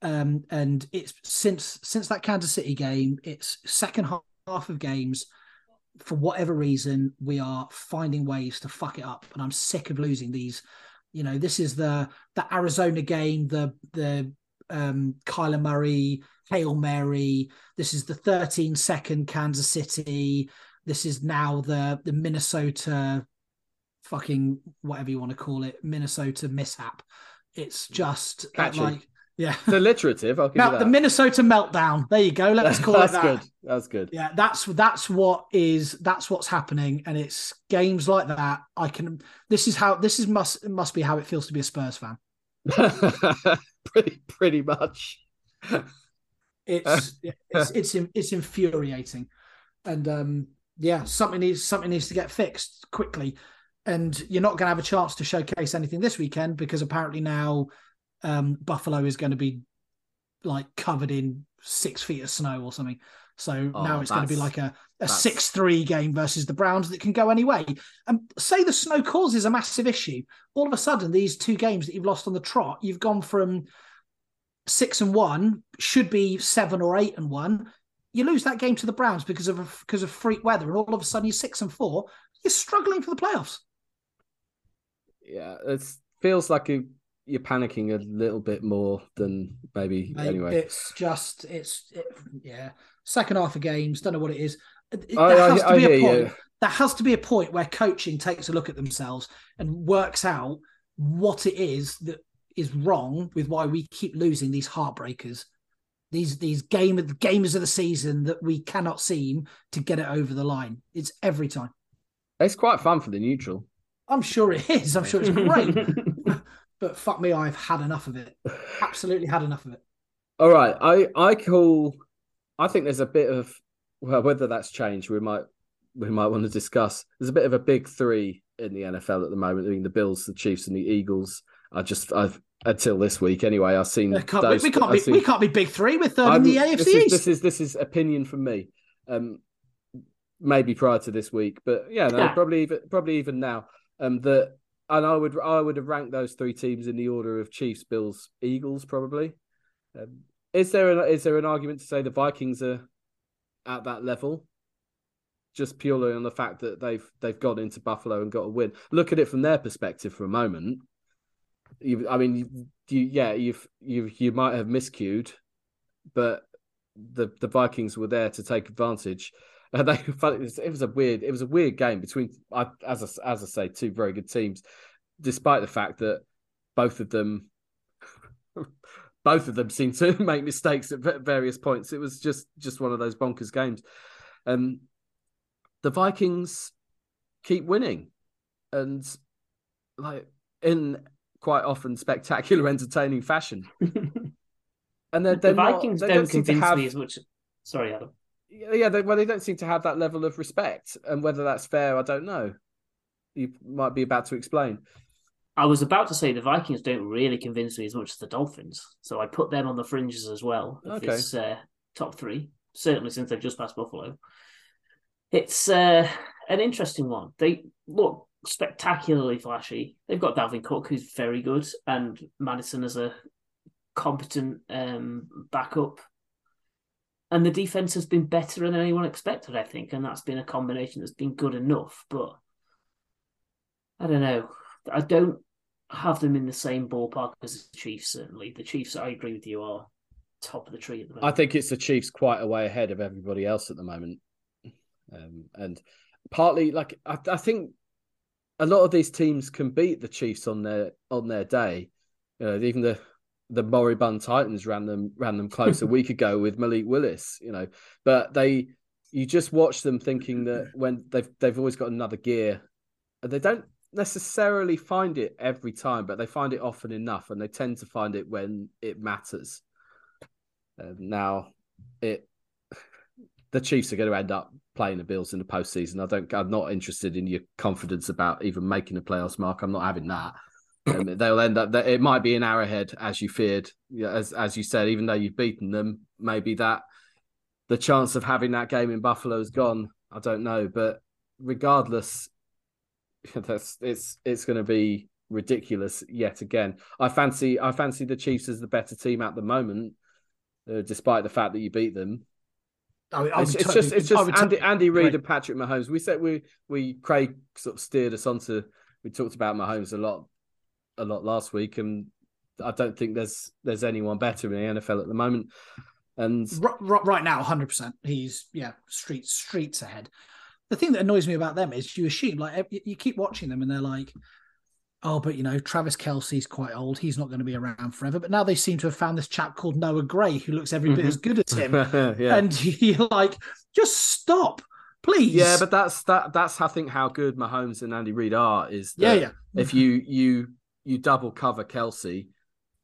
Um, and it's since since that Kansas City game, it's second half of games. For whatever reason, we are finding ways to fuck it up, and I'm sick of losing these. You know, this is the the Arizona game, the the um, Kyler Murray Hail Mary. This is the 13 second Kansas City. This is now the the Minnesota fucking whatever you want to call it, Minnesota mishap. It's just uh, Catchy. like yeah. It's alliterative. I'll give Now, the. Minnesota meltdown. There you go. Let's call That's it that. That's good. That's good. Yeah, that's that's what is that's what's happening, and it's games like that. I can. This is how this is must must be how it feels to be a Spurs fan. pretty pretty much. It's it's it's it's infuriating, and um, yeah, something needs something needs to get fixed quickly, and you're not going to have a chance to showcase anything this weekend because apparently now um, Buffalo is going to be like covered in six feet of snow or something. So Oh, now it's going to be like a, a six three game versus the Browns that can go any way. And say the snow causes a massive issue. All of a sudden, these two games that you've lost on the trot, you've gone from six and one, should be seven or eight and one. You lose that game to the Browns because of because of freak weather, and all of a sudden you're six and four. You're struggling for the playoffs. yeah, it feels like you, you're panicking a little bit more than maybe. Mate, anyway, it's just it's it, yeah. Second half of games, don't know what it is. Oh, there I- I- has to be a point. you. There has to be a point where coaching takes a look at themselves and works out what it is that is wrong with why we keep losing these heartbreakers, these these game of gamers of the season that we cannot seem to get it over the line. It's every time. it's quite fun for the neutral. I'm sure it is. I'm sure it's great. but fuck me, I've had enough of it. Absolutely had enough of it. All right, I I call. I think there's a bit of well, whether that's changed, we might we might want to discuss. There's a bit of a big three in the NFL at the moment. I mean, the Bills, the Chiefs, and the Eagles. I just I've until this week anyway. I've seen We can't, those. we, can't I've be seen- we can't be big three. We're third in I'm- the AFC this is, East. This is this is opinion from me. Um, maybe prior to this week, but yeah, no, Yeah. probably even probably even now. Um, that and I would I would have ranked those three teams in the order of Chiefs, Bills, Eagles, probably. Um, is there an, is there an argument to say the Vikings are at that level? Just purely on the fact that they've they've got into Buffalo and got a win. Look at it from their perspective for a moment. You, I mean, you yeah, you've you you might have miscued, but the the Vikings were there to take advantage. And they it was, it was a weird it was a weird game between I- as I, as I say two very good teams, despite the fact that both of them both of them seemed to make mistakes at various points. It was just just one of those bonkers games. Um, the Vikings keep winning, and like in quite often spectacular, entertaining fashion. and they're, they're the Vikings not, don't, don't convince have... me as much. Sorry, Adam. Yeah, they, well, they don't seem to have that level of respect, and whether that's fair, I don't know. You might be about to explain. I was about to say the Vikings don't really convince me as much as the Dolphins, so I put them on the fringes as well of okay. this uh, top three. Certainly, since they've just passed Buffalo, it's uh, an interesting one. They look spectacularly flashy. They've got Dalvin Cook, who's very good, and Mattison as a competent um, backup. And the defense has been better than anyone expected, I think, and that's been a combination that's been good enough. But I don't know. I don't have them in the same ballpark as the Chiefs. Certainly, the Chiefs. I agree with you. Are top of the tree at the moment. I think it's the Chiefs quite a way ahead of everybody else at the moment, um, and partly like I, I think a lot of these teams can beat the Chiefs on their on their day. Uh, even the the moribund Titans ran them ran them close a week ago with Malik Willis, you know. But they you just watch them thinking that when they've they've always got another gear. They don't necessarily find it every time, but they find it often enough and they tend to find it when it matters. Now it the Chiefs are going to end up playing the Bills in the postseason. I don't. I'm not interested in your confidence about even making the playoffs mark. I'm not having that. Um, they'll end up. It might be an arrowhead as you feared. As as you said, even though you've beaten them, maybe that the chance of having that game in Buffalo is gone. I don't know, but regardless, that's it's it's going to be ridiculous yet again. I fancy I fancy the Chiefs as the better team at the moment, uh, despite the fact that you beat them. I I it's, it's just it's just Andy, Andy Reid and Patrick Mahomes. We said we we Craig sort of steered us onto. We talked about Mahomes a lot, a lot last week, and I don't think there's there's anyone better in the NFL at the moment. And right, right now, hundred percent, he's yeah streets streets ahead. The thing that annoys me about them is you assume like you keep watching them and they're like, oh, but you know, Travis Kelce's quite old. He's not going to be around forever. But now they seem to have found this chap called Noah Gray who looks every mm-hmm. bit as good as him. yeah. And you're like, just stop, please. Yeah, but that's that that's I think how good Mahomes and Andy Reid are is yeah, yeah. If you you you double cover Kelce,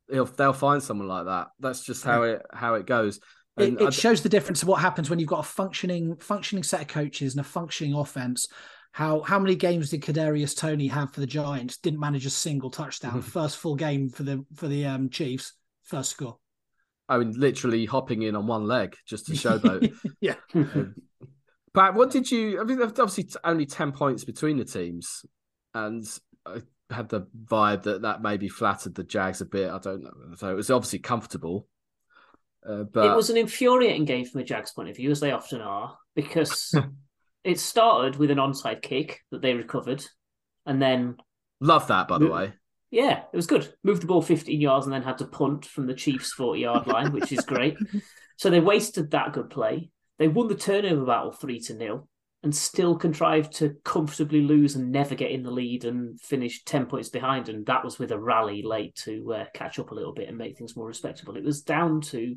they'll they'll find someone like that. That's just how it how it goes. And it, it shows the difference of what happens when you've got a functioning functioning set of coaches and a functioning offense how how many games did Kadarius Toney have for the Giants? Didn't manage a single touchdown. First full game for the for the um, Chiefs. First score. I mean, literally hopping in on one leg just to showboat. yeah. Um, Pat, what did you? I mean, obviously only ten points between the teams, and I had the vibe that that maybe flattered the Jags a bit. I don't know. So it was obviously comfortable. Uh, but it was an infuriating game from a Jags point of view, as they often are, because it started with an onside kick that they recovered, and then love that by the way. Yeah, it was good. Moved the ball 15 yards and then had to punt from the Chiefs' 40 yard line, which is great. so they wasted that good play. They won the turnover battle three to nil and still contrived to comfortably lose and never get in the lead and finish 10 points behind. And that was with a rally late to uh, catch up a little bit and make things more respectable. It was down to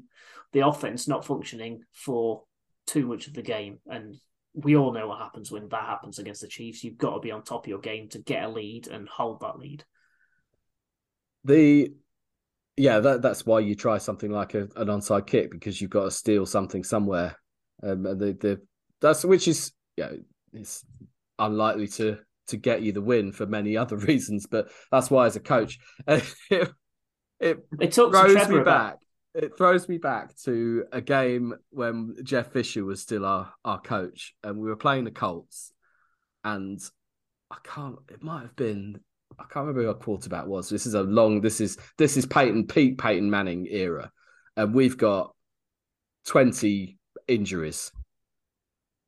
the offense not functioning for too much of the game. And we all know what happens when that happens against the Chiefs. You've got to be on top of your game to get a lead and hold that lead. The yeah, that, that's why you try something like a, an onside kick because you've got to steal something somewhere. Um, the the that's which is yeah, it's unlikely to to get you the win for many other reasons, but that's why as a coach, it, it, it throws me back it throws me back to a game when Jeff Fisher was still our, our coach and we were playing the Colts. And I can't, it might have been, I can't remember who our quarterback was. This is a long, this is, this is Peyton, Pete Peyton Manning era. And we've got 20 injuries.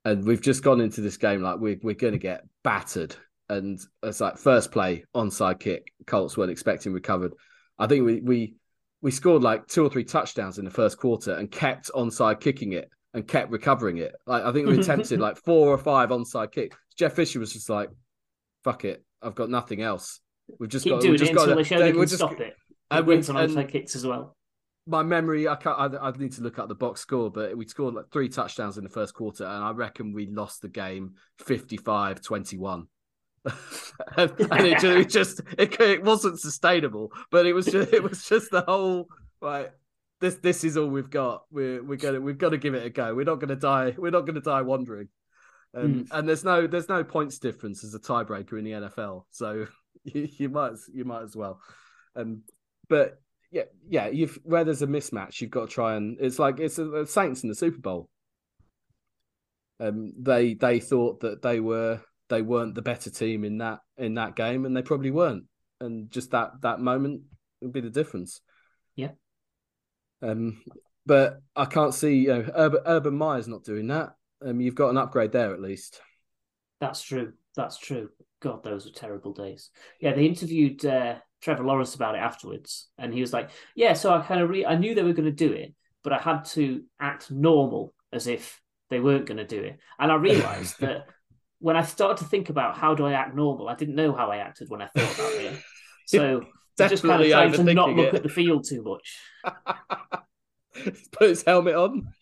And we've just gone into this game like we're, we're going to get battered. And it's like first play, onside kick. Colts weren't expecting recovered. I think we, we, we scored like two or three touchdowns in the first quarter and kept onside kicking it and kept recovering it. Like I think we attempted like four or five onside kicks. Jeff Fisher was just like, "Fuck it, I've got nothing else. We've just Keep got doing just it until got, they show they can just, stop it." And wins on onside kicks as well. My memory, I can't. I, I need to look up the box score, but we scored like three touchdowns in the first quarter, and I reckon we lost the game 55-21. and, and it, just, it just it, it wasn't sustainable, but it was just it was just the whole right. This this is all we've got. We're we're gonna we've got to give it a go. We're not gonna die. We're not gonna die wandering. Um, Mm. And there's no there's no points difference as a tiebreaker in the NFL, so you, you might you might as well. Um, but yeah, yeah, you've where there's a mismatch, you've got to try and it's like it's the Saints in the Super Bowl. Um, they they thought that they were they weren't the better team in that in that game, and they probably weren't. And just that that moment would be the difference. Yeah. Um, but I can't see you know Urban Urban Meyer's not doing that. Um, you've got an upgrade there at least. That's true. That's true. God, those were terrible days. Yeah, they interviewed uh, Trevor Lawrence about it afterwards, and he was like, "Yeah, so I kind of re- I knew they were going to do it, but I had to act normal as if they weren't going to do it." And I realized that when I started to think about how do I act normal, I didn't know how I acted when I thought about it. So just kind of trying to not look it. at the field too much. Put his helmet on.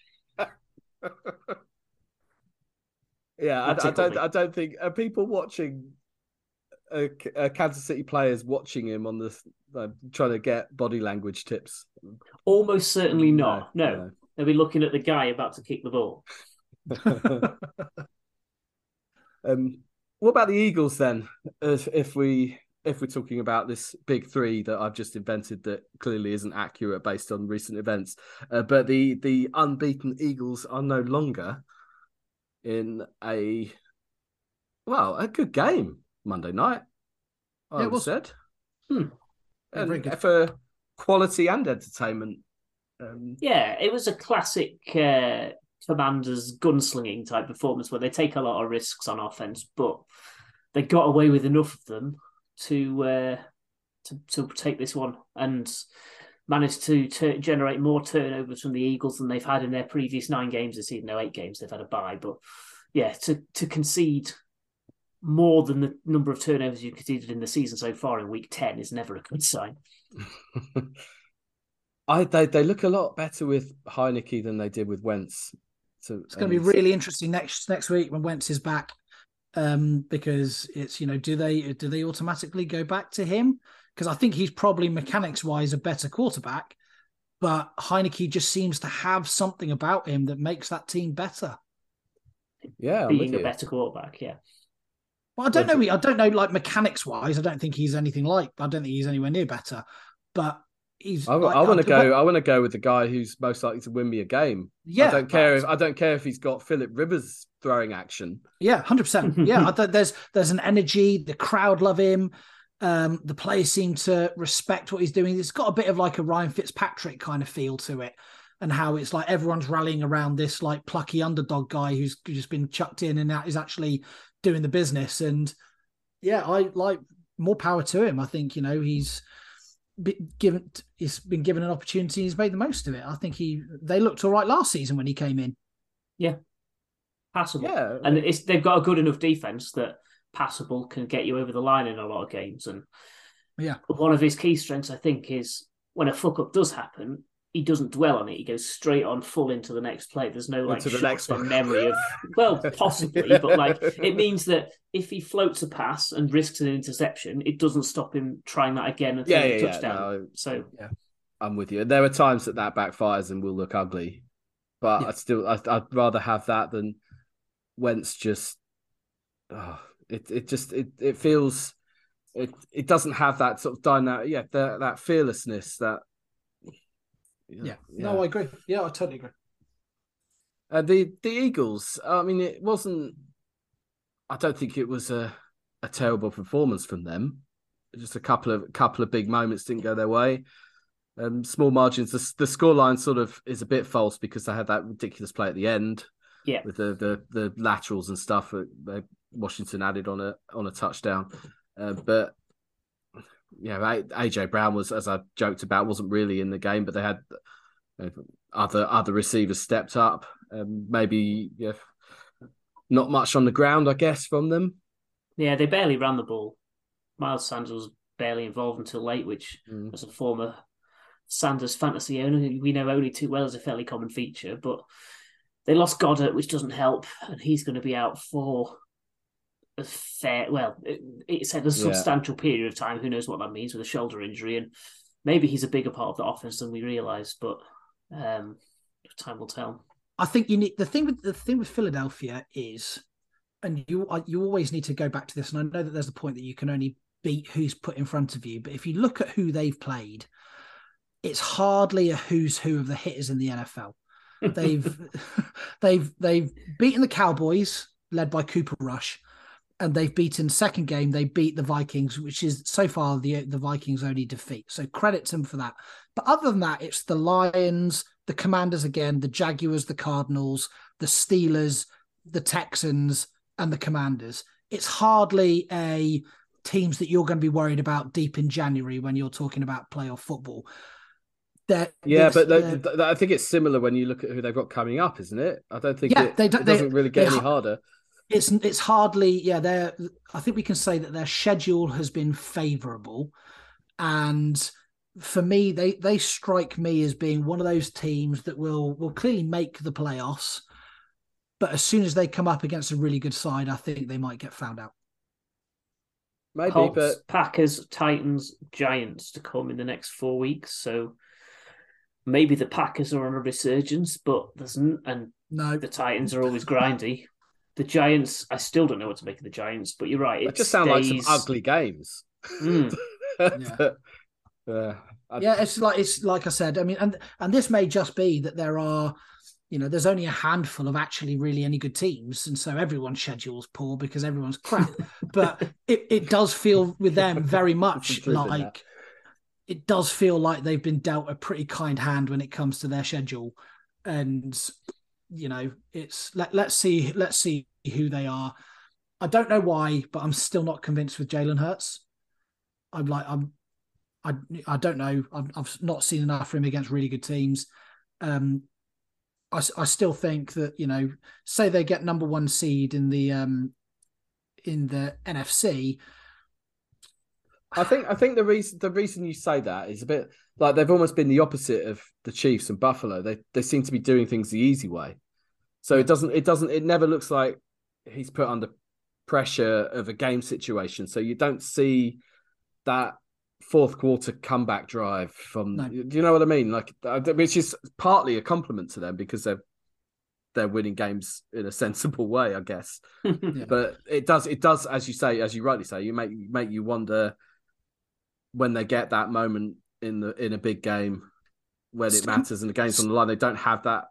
yeah, I, I don't. me. I don't think are people watching. Uh, uh, Kansas City players watching him on the uh, trying to get body language tips. Almost certainly not. No, no. they'll be looking at the guy about to kick the ball. um, what about the Eagles then? If, if we if we're talking about this big three that I've just invented that clearly isn't accurate based on recent events, uh, but the the unbeaten Eagles are no longer in a well a good game Monday night. I Yeah, it was. said, Hmm. And good. for quality and entertainment. Um, Yeah, it was a classic uh, Commanders gunslinging type performance where they take a lot of risks on offense, but they got away with enough of them to uh, to to take this one and managed to tur generate more turnovers from the Eagles than they've had in their previous nine games this season. No, eight games they've had a bye, but yeah, to to concede more than the number of turnovers you've conceded in the season so far in week ten is never a good sign. I they they look a lot better with Heinicke than they did with Wentz. So It's going to be really interesting next next week when Wentz is back, um, because it's you know do they do they automatically go back to him? Because I think he's probably mechanics wise a better quarterback, but Heinicke just seems to have something about him that makes that team better. Yeah, I'm Being a better quarterback, yeah. Well, I don't know. I don't know. Like mechanics wise, I don't think he's anything like. I don't think he's anywhere near better. But he's. I, like, want to go. I want to go with the guy who's most likely to win me a game. Yeah, I don't care if I don't care if he's got Philip Rivers throwing action. Yeah, hundred percent. Yeah, I th- there's there's an energy. The crowd love him. Um, the players seem to respect what he's doing. It's got a bit of like a Ryan Fitzpatrick kind of feel to it, and how it's like everyone's rallying around this like plucky underdog guy who's just been chucked in and that is actually doing the business. And yeah, I like more power to him. I think you know he's been given he's been given an opportunity. He's made the most of it. I think he they looked all right last season when he came in. Yeah, passable. Yeah, and it's they've got a good enough defense that passable can get you over the line in a lot of games. And Yeah. one of his key strengths, I think, is when a fuck up does happen, he doesn't dwell on it. He goes straight on full into the next play. There's no like Into the next memory of well, possibly, but like it means that if he floats a pass and risks an interception, it doesn't stop him trying that again and yeah, yeah, a yeah. touchdown. No, So I'm with you. There are times that that backfires and will look ugly, but Yeah. I still I, I'd rather have that than Wentz just. Oh, it it just it it feels it it doesn't have that sort of dynamic. Yeah, that that fearlessness that. Yeah. No, I agree. Yeah, I totally agree. Uh, the the Eagles. I mean, it wasn't. I don't think it was a a terrible performance from them. Just a couple of couple of big moments didn't go their way. Um, small margins. The the scoreline sort of is a bit false because they had that ridiculous play at the end. Yeah. with the the, the laterals and stuff that that Washington added on a on a touchdown. Uh, but yeah, AJ Brown was, as I joked about, wasn't really in the game, but they had other other receivers stepped up. Um, maybe yeah, not much on the ground, I guess, from them. yeah, they barely ran the ball. Miles Sanders was barely involved until late, which Mm. as a former Sanders fantasy owner, we know only too well is a fairly common feature, but they lost Goedert, which doesn't help, and he's going to be out for a fair well, it, it said a substantial yeah. period of time. Who knows what that means with a shoulder injury, and maybe he's a bigger part of the offense than we realise, but um, time will tell. I think you need the thing with the thing with Philadelphia is, and you you always need to go back to this. And I know that there's a point that you can only beat who's put in front of you, but if you look at who they've played, it's hardly a who's who of the hitters in the NFL. They've they've they've beaten the Cowboys, led by Cooper Rush, and they've beaten second game. They beat the Vikings, which is so far the the Vikings' only defeat. So credit them for that. But other than that, it's the Lions, the Commanders again, the Jaguars, the Cardinals, the Steelers, the Texans, and the Commanders. It's hardly a teams that you're going to be worried about deep in January when you're talking about playoff football. That yeah, but I think it's similar when you look at who they've got coming up, isn't it? I don't think yeah, it, they, it doesn't really get any harder. It's it's hardly yeah. They're I think we can say that their schedule has been favourable, and for me, they they strike me as being one of those teams that will will clearly make the playoffs, but as soon as they come up against a really good side, I think they might get found out. Maybe, Colts, but Packers, Titans, Giants to come in the next four weeks. So maybe the Packers are on a resurgence, but there's n- and no, the Titans are always grindy. The Giants, I still don't know what to make of the Giants, but you're right. It, it just sounds like some ugly games. Mm. yeah. Uh, yeah, it's like it's like I said. I mean, and and this may just be that there are, you know, there's only a handful of actually really any good teams, and so everyone's schedule's poor because everyone's crap. but it, it does feel with them very much like it does feel like they've been dealt a pretty kind hand when it comes to their schedule, and you know, it's let let's see let's see who they are. I don't know why, but I'm still not convinced with Jalen Hurts. I'm like I'm I I don't know. I've, I've not seen enough for him against really good teams. Um, I, I still think that you know, say they get number one seed in the um, in the NFC. I think I think the reason the reason you say that is a bit like they've almost been the opposite of the Chiefs and Buffalo. They they seem to be doing things the easy way. So it doesn't it doesn't it never looks like he's put under pressure of a game situation. So you don't see that fourth quarter comeback drive from. No. Do you know what I mean? Like, which is partly a compliment to them because they're they're winning games in a sensible way, I guess. yeah. But it does it does, as you say, as you rightly say, you make make you wonder when they get that moment in the in a big game when it matters and the game's on the line, they don't have that.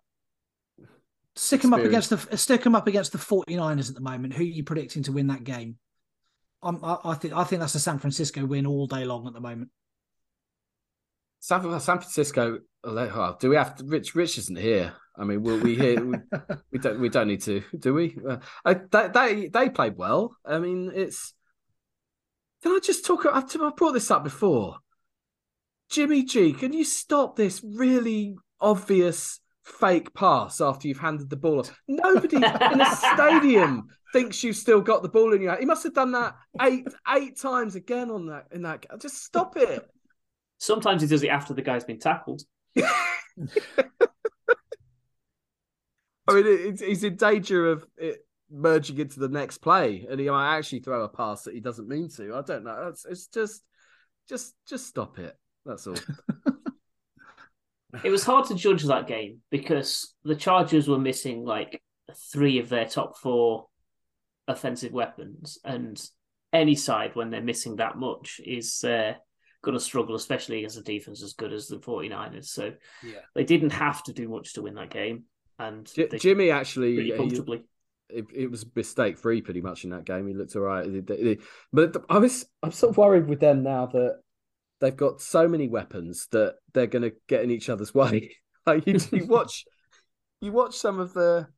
Stick them up against the stick them up against the 49ers at the moment. Who are you predicting to win that game? I, I think I think that's a San Francisco win all day long at the moment. San, San Francisco. Do we have to, Rich? Rich isn't here. I mean, will we hear? we, we, don't. We don't need to, do we? Uh, I, they, they they played well. I mean, it's. Can I just talk? I've, I've brought this up before. Jimmy G, can you stop this really obvious fake pass after you've handed the ball off? Nobody in a stadium thinks you've still got the ball in your hand. He must have done that eight eight times again on that in that. Just stop it. Sometimes he does it after the guy's been tackled. I mean, he's in danger of it merging into the next play, and he might actually throw a pass that he doesn't mean to. I don't know. It's, it's just, just, just stop it. That's all. it was hard to judge that game because the Chargers were missing like three of their top four offensive weapons, and any side when they're missing that much is uh, going to struggle, especially against a defense as good as the 49ers. So yeah. they didn't have to do much to win that game, and J- Jimmy actually really comfortably. He, it, it, was mistake free pretty much in that game. He looked all right, but I was I'm sort of worried with them now that they've got so many weapons that they're going to get in each other's way. like you, you watch, you watch some of the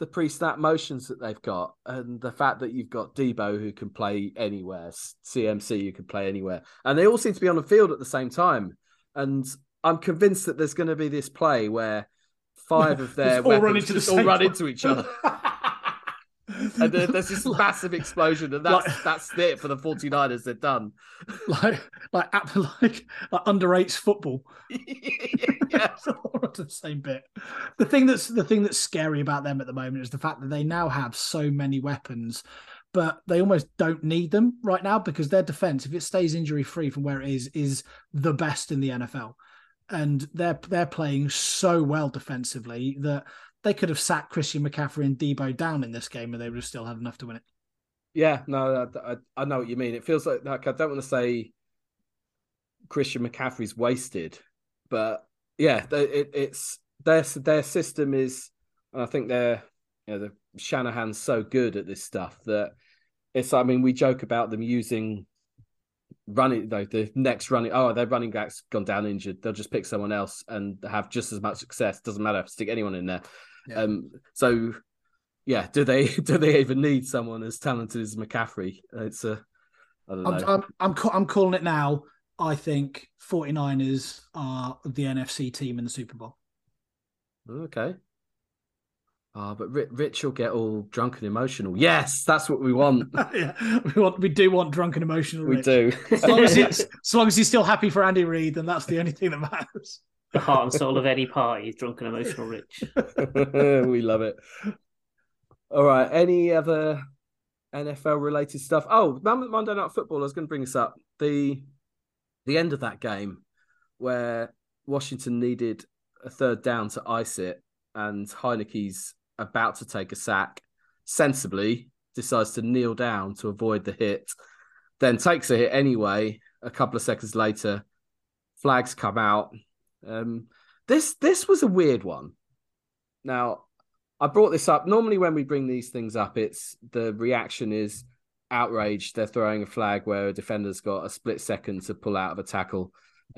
the pre-snap motions that they've got, and the fact that you've got Deebo who can play anywhere, CMC who can play anywhere, and they all seem to be on the field at the same time. And I'm convinced that there's going to be this play where five of their all weapons run just all run into each other. and there's this massive explosion, and that's like, that's it for the 49ers. They're done. Like like like, like underrates football. yeah, the same bit. The thing that's the thing that's scary about them at the moment is the fact that they now have so many weapons but they almost don't need them right now because their defense, if it stays injury free from where it is, is the best in the NFL. And they're they're playing so well defensively that they could have sat Christian McCaffrey and Deebo down in this game and they would have still had enough to win it. Yeah, no, I, I know what you mean. It feels like, like I don't want to say Christian McCaffrey's wasted, but yeah, it, it's their their system is, and I think they're you know the Shanahan's so good at this stuff that it's. I mean, we joke about them using running though the next running. Oh, their running back's gone down injured. They'll just pick someone else and have just as much success. Doesn't matter. Stick anyone in there. Yeah. Um. So yeah, do they do they even need someone as talented as McCaffrey? It's a. I don't know. I'm I'm I'm, I'm calling it now. I think 49ers are the NFC team in the Super Bowl. Okay. Ah, oh, but Rich will get all drunk and emotional. Yes, that's what we want. yeah, we want. We do want drunk and emotional. We do. as, long as he's, as long as he's still happy for Andy Reid, then that's the only thing that matters. The heart and soul of any party is drunk and emotional. Rich. we love it. All right. Any other NFL related stuff? Oh, Monday Night Football. I was going to bring this up. The the end of that game where Washington needed a third down to ice it, and Heinicke's about to take a sack, sensibly decides to kneel down to avoid the hit, then takes a hit anyway. A couple of seconds later, flags come out. Um, this this was a weird one. Now, I brought this up. Normally, when we bring these things up, it's the reaction is outraged. They're throwing a flag where a defender's got a split second to pull out of a tackle.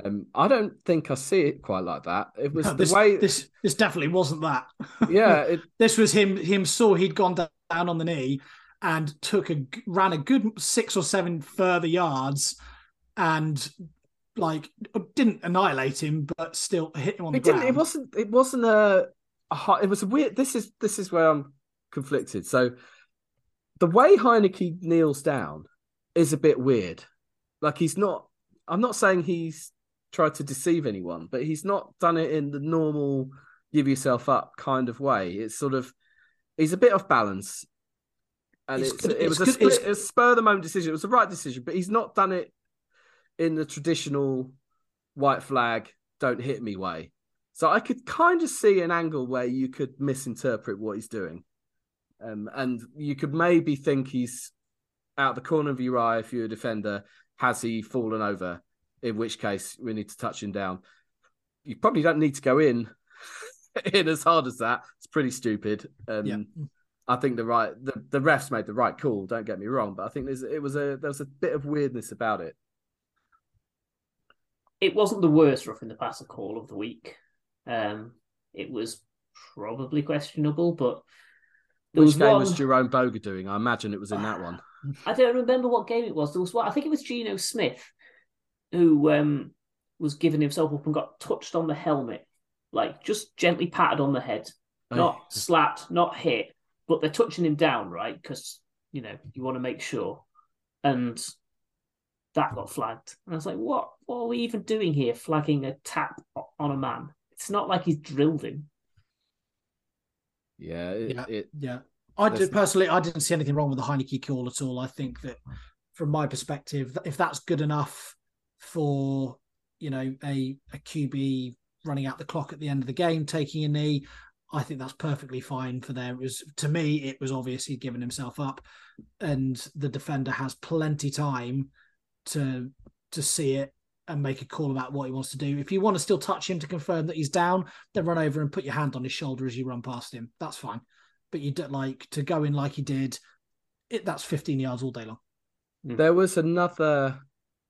Um, I don't think I see it quite like that. It was no, this, the way this this definitely wasn't that. Yeah, it... this was him. Him saw he'd gone down on the knee and took a ran a good six or seven further yards, and like didn't annihilate him, but still hit him on it the ground. It wasn't. It wasn't a, a It was a weird. This is this is where I'm conflicted. So the way Heinicke kneels down is a bit weird. Like he's not. I'm not saying he's tried to deceive anyone, but he's not done it in the normal give yourself up kind of way. It's sort of he's a bit off balance. And it's, it's it was a, spur, a spur of the moment decision. It was the right decision, but he's not done it in the traditional white flag, don't hit me way. So I could kind of see an angle where you could misinterpret what he's doing. Um, and you could maybe think he's out the corner of your eye if you're a defender. Has he fallen over? In which case we need to touch him down. You probably don't need to go in in as hard as that. It's pretty stupid. Um, yeah. I think the right the, the refs made the right call. Don't get me wrong, but I think there's it was a there was a bit of weirdness about it. It wasn't the worst rough in the passer call of the week. Um, it was probably questionable, but which was game one... was Jerome Boger doing? I imagine it was in that one. I don't remember what game it was. There was what I think it was Geno Smith who um, was giving himself up and got touched on the helmet, like just gently patted on the head, oh. not slapped, not hit, but they're touching him down, right? Because you know you want to make sure, and that got flagged. And I was like, what? What are we even doing here? Flagging a tap on a man? It's not like he's drilled him. Yeah, it, yeah, it, yeah. I did, personally, I didn't see anything wrong with the Heinicke call at all. I think that, from my perspective, if that's good enough for you know a a QB running out the clock at the end of the game, taking a knee. I think that's perfectly fine for there. It was to me, it was obvious he'd given himself up, and the defender has plenty time to to see it and make a call about what he wants to do. If you want to still touch him to confirm that he's down, then run over and put your hand on his shoulder as you run past him. That's fine. But you don't like to go in like he did. It that's 15 yards all day long. There was another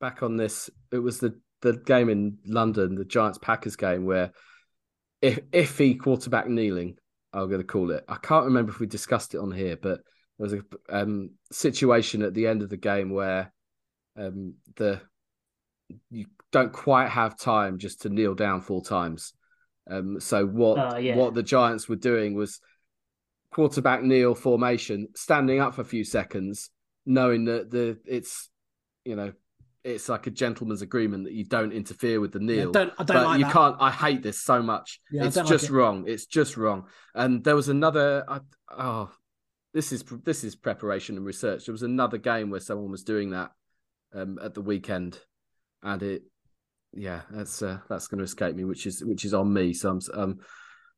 back on this. It was the the game in London, the Giants Packers game, where if iffy quarterback kneeling, I'm going to call it. I can't remember if we discussed it on here, but there was a um, situation at the end of the game where um, the you don't quite have time just to kneel down four times. Um, so what uh, yeah. what the Giants were doing was quarterback kneel formation, standing up for a few seconds, knowing that the it's you know it's like a gentleman's agreement that you don't interfere with the kneel. Yeah, don't, I don't but like you that. can't. I hate this so much. Yeah, it's don't like just it. wrong. It's just wrong. And there was another. I, oh, this is this is preparation and research. There was another game where someone was doing that um, at the weekend, and it, yeah, that's uh, that's going to escape me, which is which is on me. So I'm um,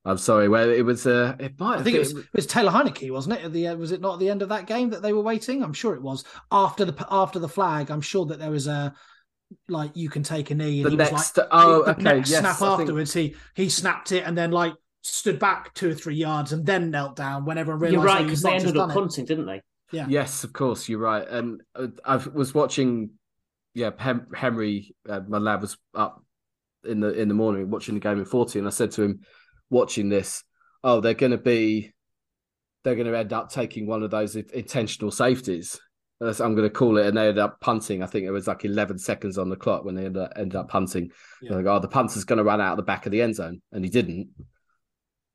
I'm sorry. Well, it was uh, it might. I have think it was, it was Taylor Heinicke, wasn't it? At the uh, was it not at the end of that game that they were waiting? I'm sure it was after the after the flag. I'm sure that there was a like you can take a knee. And the he next. was like, oh, the okay. next yes, snap I think- afterwards, he he snapped it and then like stood back two or three yards and then knelt down when everyone realised You're right because they ended up done it. punting, didn't they? Yeah. Yes, of course, you're right. And uh, I was watching. Yeah, Hem- Henry, uh, my lad was up in the in the morning watching the game in forty, and I said to him, watching this, oh, they're going to be, they're going to end up taking one of those intentional safeties. That's- I'm going to call it, and they ended up punting. I think it was like 11 seconds on the clock when they ended up, ended up punting. Yeah. Like, oh, the punter's going to run out of the back of the end zone, and he didn't.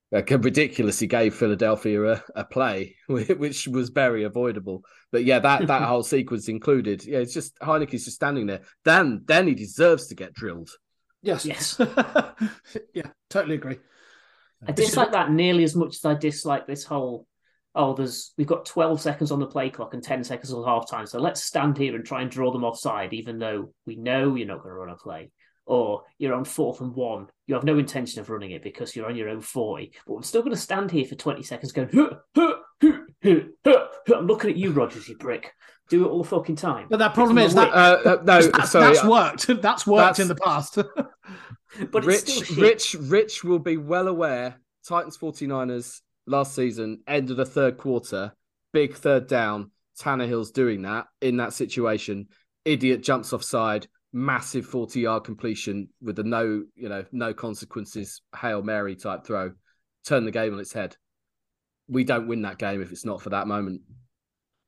Like, ridiculous, he gave Philadelphia a, a play, which was very avoidable. But yeah, that that whole sequence included. Yeah, it's just Heinicke's just standing there. Dan, Dan, he deserves to get drilled. Yes. Yes. yeah, totally agree. I dislike that nearly as much as I dislike this whole. Oh, there's we've got 12 seconds on the play clock and 10 seconds on half time, so let's stand here and try and draw them offside, even though we know you're not going to run a play. Or you're on fourth and one, you have no intention of running it because you're on your own 40, but I'm still going to stand here for 20 seconds going, huh, huh, huh, huh, huh, huh. I'm looking at you, Rodgers, you prick. Do it all the fucking time. But that problem is that Uh, uh, no, that's, sorry, that's worked. That's worked That's- in the past. But it's still Rich. Rich, Rich will be well aware. Titans 49ers last season, end of the third quarter, big third down. Tannehill's doing that in that situation. Idiot jumps offside, massive 40 yard completion with the no, you know, no consequences, Hail Mary type throw. Turn the game on its head. We don't win that game if it's not for that moment.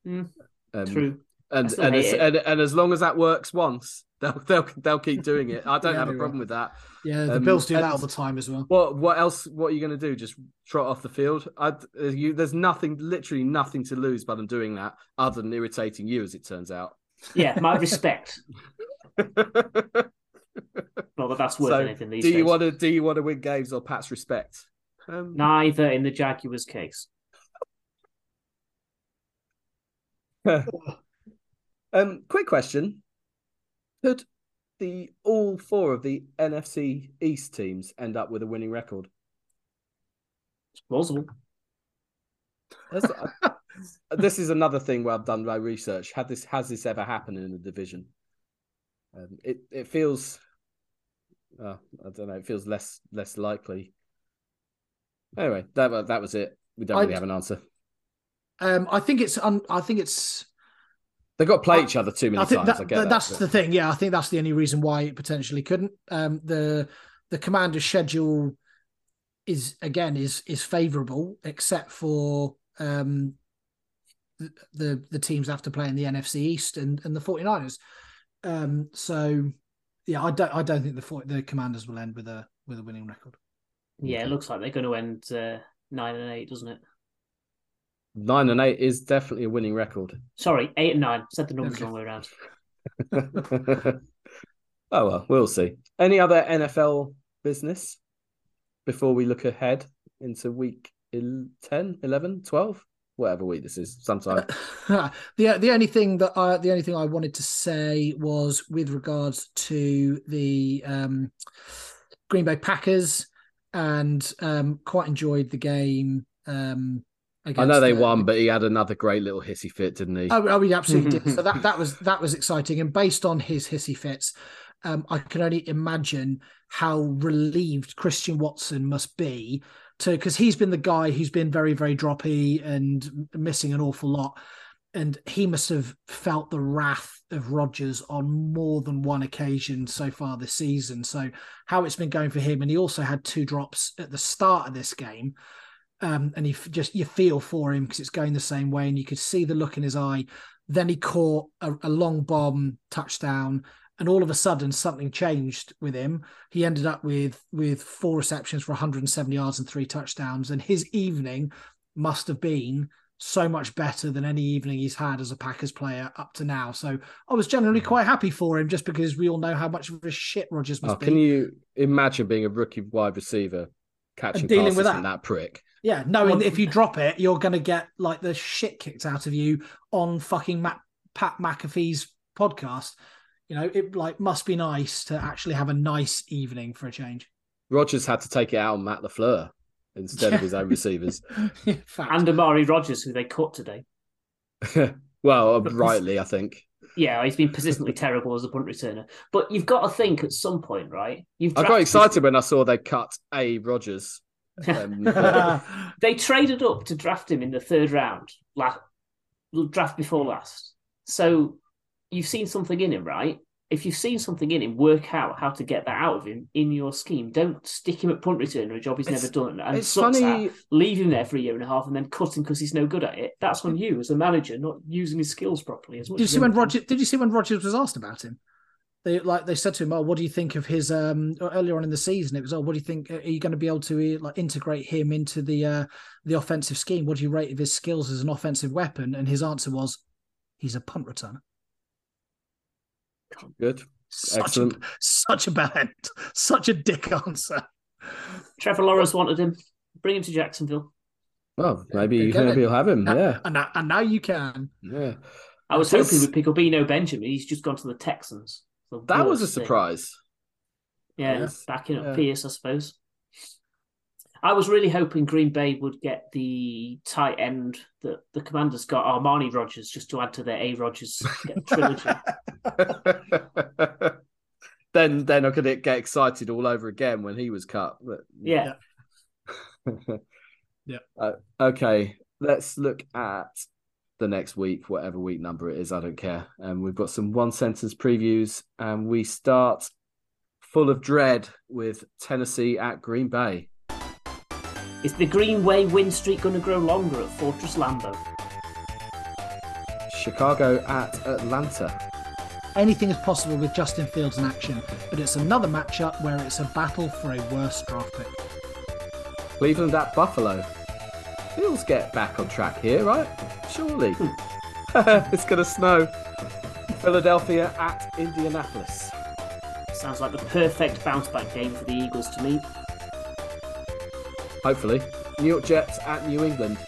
Mm, Um, True. And and, as, and and as long as that works once, they'll they'll they'll keep doing it. I don't Yeah, have a problem will. with that. yeah, the Um, Bills do that all the time as well. What what else? What are you going to do? Just trot off the field? I, you, there's nothing, literally nothing to lose by them doing that, other than irritating you, as it turns out. Yeah, my respect. Not that that's worth so, anything these do days. you want to do you want to win games or Pat's respect? Um, Neither in the Jaguars case. um, quick question: Could the all four of the NFC East teams end up with a winning record? It's plausible. This is another thing where I've done my research. Had this has this ever happened in the division? Um, it it feels, uh, I don't know. It feels less less likely. Anyway, that that was it. We don't I- really have an answer. Um, I think it's. Un, I think it's. They've got to play I- each other too many I think times. that, I get that- that, that's but- the thing. Yeah, I think that's the only reason why it potentially couldn't. Um, the the commander's schedule is again is is favourable, except for um, the, the the teams that have to play in the NFC East and, and the 49ers. Um, so yeah, I don't I don't think the the commanders will end with a with a winning record. Yeah, it looks like they're going to end uh, nine and eight, doesn't it? Nine and eight is definitely a winning record. Sorry, eight and nine. Said the numbers Okay. wrong way around. oh well, we'll see. Any other NFL business before we look ahead into week el- 10, 11, 12? whatever week this is, sometime. the the only thing that I the only thing I wanted to say was with regards to the um, Green Bay Packers, and um, quite enjoyed the game. Um, I know they the- won, but he had another great little hissy fit, didn't he? Oh, oh, he absolutely did. So that that was that was exciting, and based on his hissy fits, um, I can only imagine how relieved Christian Watson must be to because he's been the guy who's been very very droppy and missing an awful lot, and he must have felt the wrath of Rodgers on more than one occasion so far this season. So how it's been going for him, and he also had two drops at the start of this game um, and you f- just you feel for him because it's going the same way, and you could see the look in his eye. Then he caught a, a long bomb touchdown, and all of a sudden something changed with him. He ended up with with four receptions for 170 yards and three touchdowns, and his evening must have been so much better than any evening he's had as a Packers player up to now. So I was generally quite happy for him just because we all know how much of a shit Rodgers must Oh, be. can you imagine being a rookie wide receiver catching dealing passes with from that. that prick? Yeah, knowing Well- if you drop it, you're going to get like the shit kicked out of you on fucking Matt, Pat McAfee's podcast. You know, it like must be nice to actually have a nice evening for a change. Rodgers had to take it out on Matt Lafleur instead of his own receivers. Fact. And Amari Rodgers, who they cut today. well, uh, rightly, I think. Yeah, he's been persistently terrible as a punt returner. But you've got to think at some point, right? You've I got drafted- excited when I saw they cut a Rodgers. Um, They traded up to draft him in the third round, la- draft before last. So you've seen something in him, right? If you've seen something in him, work out how to get that out of him in your scheme. Don't stick him at punt returner, a job he's It's- never done, and it's funny. at. Leave him there for a year and a half, and then cut him because he's no good at it. That's on you as a manager, not using his skills properly. As much Did you as see when anything. Roger? Did you see when Rodgers was asked about him? They like they said to him, "Oh, what do you think of his?" Um, earlier on in the season, it was, "Oh, what do you think? Are you going to be able to uh, like integrate him into the uh, the offensive scheme? What do you rate of his skills as an offensive weapon?" And his answer was, "He's a punt returner." Good. Such Excellent. a such a bad, such a dick answer. Trevor Lawrence wanted him. Bring him to Jacksonville. Well, maybe you go maybe then. you'll have him. Yeah, and now, and now you can. yeah. I was This- hoping we'd pick up Eno Benjamin. He's just gone to the Texans. The That was a worst thing. surprise. Yeah, Yes. backing up Yeah. Pierce, I suppose. I was really hoping Green Bay would get the tight end that the Commanders got, Armani Rogers, just to add to their A Rogers trilogy. then then I could get excited all over again when he was cut. But Yeah. Yeah. Uh, okay, let's look at the next week, whatever week number it is. I don't care. And we've got some one sentence previews, and we start full of dread with Tennessee at Green Bay. Is the Green Way win streak going to grow longer at Fortress Lambeau? Chicago at Atlanta. Anything is possible with Justin Fields in action, but it's another matchup where it's a battle for a worse draft pick. Cleveland at Buffalo. Fields get back on track here, right? Surely. it's going to snow. Philadelphia at Indianapolis. Sounds like the perfect bounce back game for the Eagles to me. Hopefully. New York Jets at New England.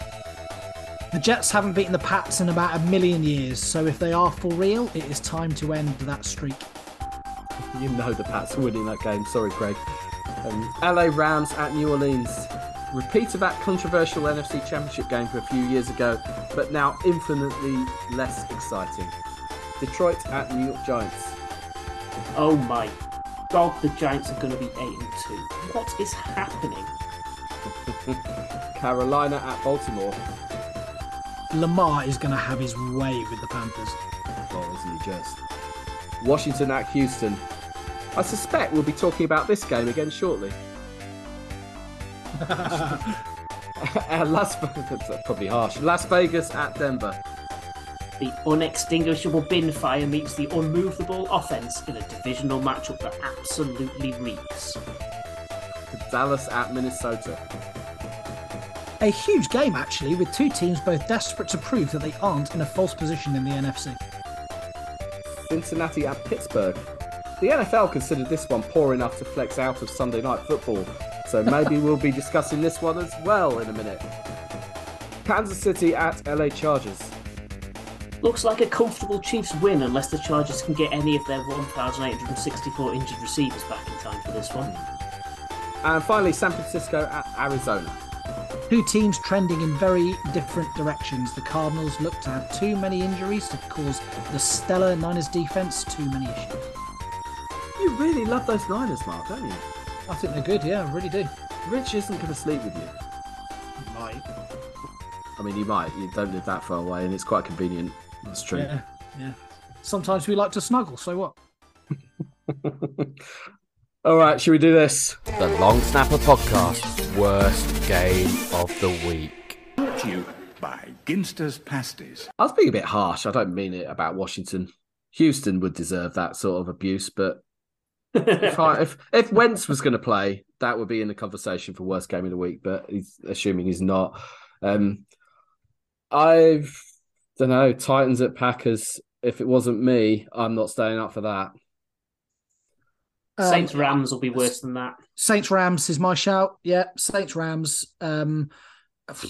The Jets haven't beaten the Pats in about a million years, so if they are for real, it is time to end that streak. You know the Pats are winning that game. Sorry, Craig. Um, LA Rams at New Orleans. Repeat of that controversial NFC Championship game from a few years ago, but now infinitely less exciting. Detroit at New York Giants. Oh my god, the Giants are going to be 8 and 2. What is happening? Carolina at Baltimore. Lamar is going to have his way with the Panthers. Well, isn't he just? Washington at Houston. I suspect we'll be talking about this game again shortly. Uh, Las Vegas, that's probably harsh. Las Vegas at Denver. The unextinguishable bin fire meets the unmovable offense in a divisional matchup that absolutely reeks. Dallas at Minnesota. A huge game, actually, with two teams both desperate to prove that they aren't in a false position in the NFC. Cincinnati at Pittsburgh. The NFL considered this one poor enough to flex out of Sunday night football, so maybe we'll be discussing this one as well in a minute. Kansas City at LA Chargers. Looks like a comfortable Chiefs win unless the Chargers can get any of their 1,864 injured receivers back in time for this one. And finally, San Francisco at Arizona. Two teams trending in very different directions. The Cardinals look to have too many injuries to cause the stellar Niners defense too many issues. You really love those Niners, Mark, don't you? I think they're good, yeah, I really do. Rich isn't going to sleep with you. Right. I mean, you might. You don't live that far away, and it's quite convenient. That's true. Yeah, yeah. Sometimes we like to snuggle, so what? All right, should we do this? The Long Snapper Podcast, worst game of the week. Brought to you by Ginster's Pasties. I was being a bit harsh. I don't mean it about Washington. Houston would deserve that sort of abuse, but if I, if, if Wentz was going to play, that would be in the conversation for worst game of the week. But he's assuming he's not. Um, I don't know. Titans at Packers. If it wasn't me, I'm not staying up for that. Um, Saints Rams will be worse than that. Saints Rams is my shout. Yeah, Saints Rams. Um,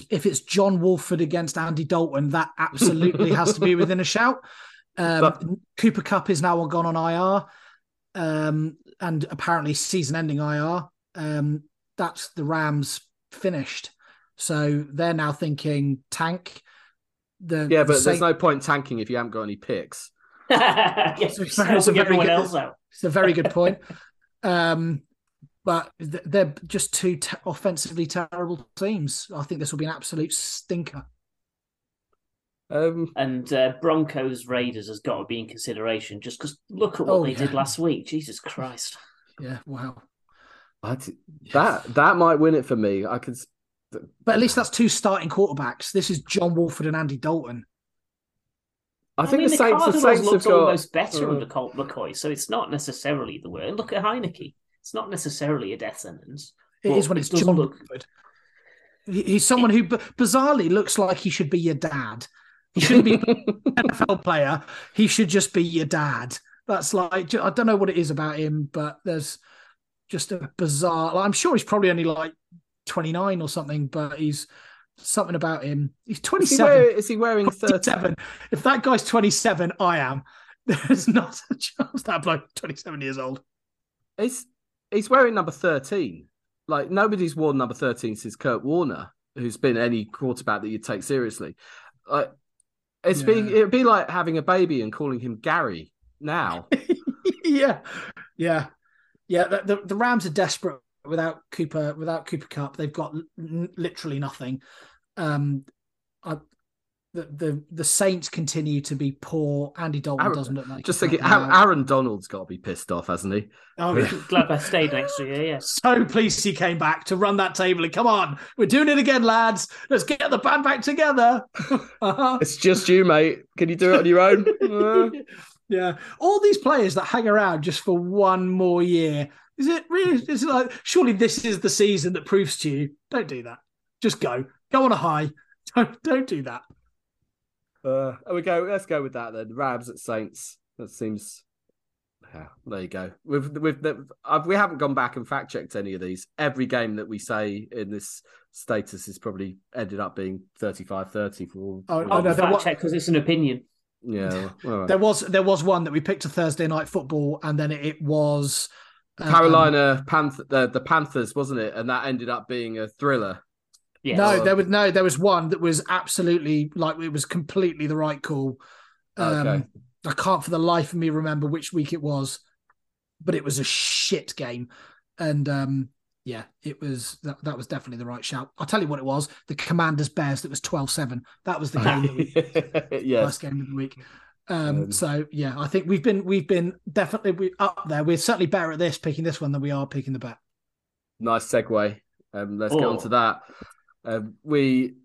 if it's John Wolford against Andy Dalton, that absolutely has to be within a shout. Um, But- Cooper Kupp is now gone on IR, um, and apparently season-ending IR. Um, that's the Rams finished, so they're now thinking tank. The Yeah, the but there's Saint- no point tanking if you haven't got any picks. yes, It's a very- it's a very good- else out. It's a very good point. um, but they're just two t- offensively terrible teams. I think this will be an absolute stinker. Um, And uh, Broncos Raiders has got to be in consideration just because look at what Oh, they yeah. did last week. Jesus Christ. Yeah, wow. I d- that that might win it for me. I could. But at least that's two starting quarterbacks. This is John Wolford and Andy Dalton. I think mean, the Saints. The Cardinals Saints have looked got. almost better uh, under Colt McCoy, so it's not necessarily the word. Look at Heinicke. It's not necessarily a death sentence. It Well, is when it's doesn't John look- Wolford. He- He's someone who b- bizarrely looks like he should be your dad. He shouldn't be an NFL player. He should just be your dad. That's like I don't know what it is about him, but there's just a bizarre. I'm sure he's probably only like 29 or something, but he's something about him. He's Is he, 27. wear, is he wearing thirty? 27. If that guy's 27, I am. There's not a chance that bloke 27 years old. He's he's wearing number thirteen. Like nobody's worn number thirteen since Kurt Warner, who's been any quarterback that you take seriously. Like it's being it'd be like having a baby and calling him Gary now. yeah, yeah, yeah. The, the, the Rams are desperate without Cooper. Without Cooper Kupp, they've got l- literally nothing. Um, I, the the the Saints continue to be poor. Andy Dalton Aaron- doesn't look like Just he's thinking, Aaron, out. Aaron Donald's got to be pissed off, hasn't he? Oh, yeah. Glad I stayed next year, yeah. So pleased he came back to run that table. And come on, we're doing it again, lads. Let's get the band back together. Uh-huh. It's just you, mate. Can you do it on your own? Uh, yeah, all these players that hang around just for one more year. Is it really? Is it like surely this is the season that proves to you? Don't do that. Just go. Go on a high. Don't don't do that. Uh, we go. Let's go with that then. Rabs at Saints. That seems. Yeah, there you go. We've we've the, uh, we haven't gone back and fact checked any of these. Every game that we say in this status is probably ended up being 35-30 for all. Oh, for oh, all- no, there fact wa- check because it's an opinion. yeah. all right. There was there was one that we picked a Thursday night football, and then it, it was um, Carolina Panther, the, the Panthers, wasn't it? And that ended up being a thriller. Yes. No, there was no. There was one that was absolutely like it was completely the right call. Um, Okay. I can't for the life of me remember which week it was, but it was a shit game, and um, yeah, it was that, that was definitely the right shout. I'll tell you what it was: the Commanders Bears. That was 12-7. That was the game that we yes. first game of the week. Um, Um, so yeah, I think we've been we've been definitely we, up there. We're certainly better at this picking this one than we are picking the bet. nice segue. Um, let's get on to Oh. that. Um, we,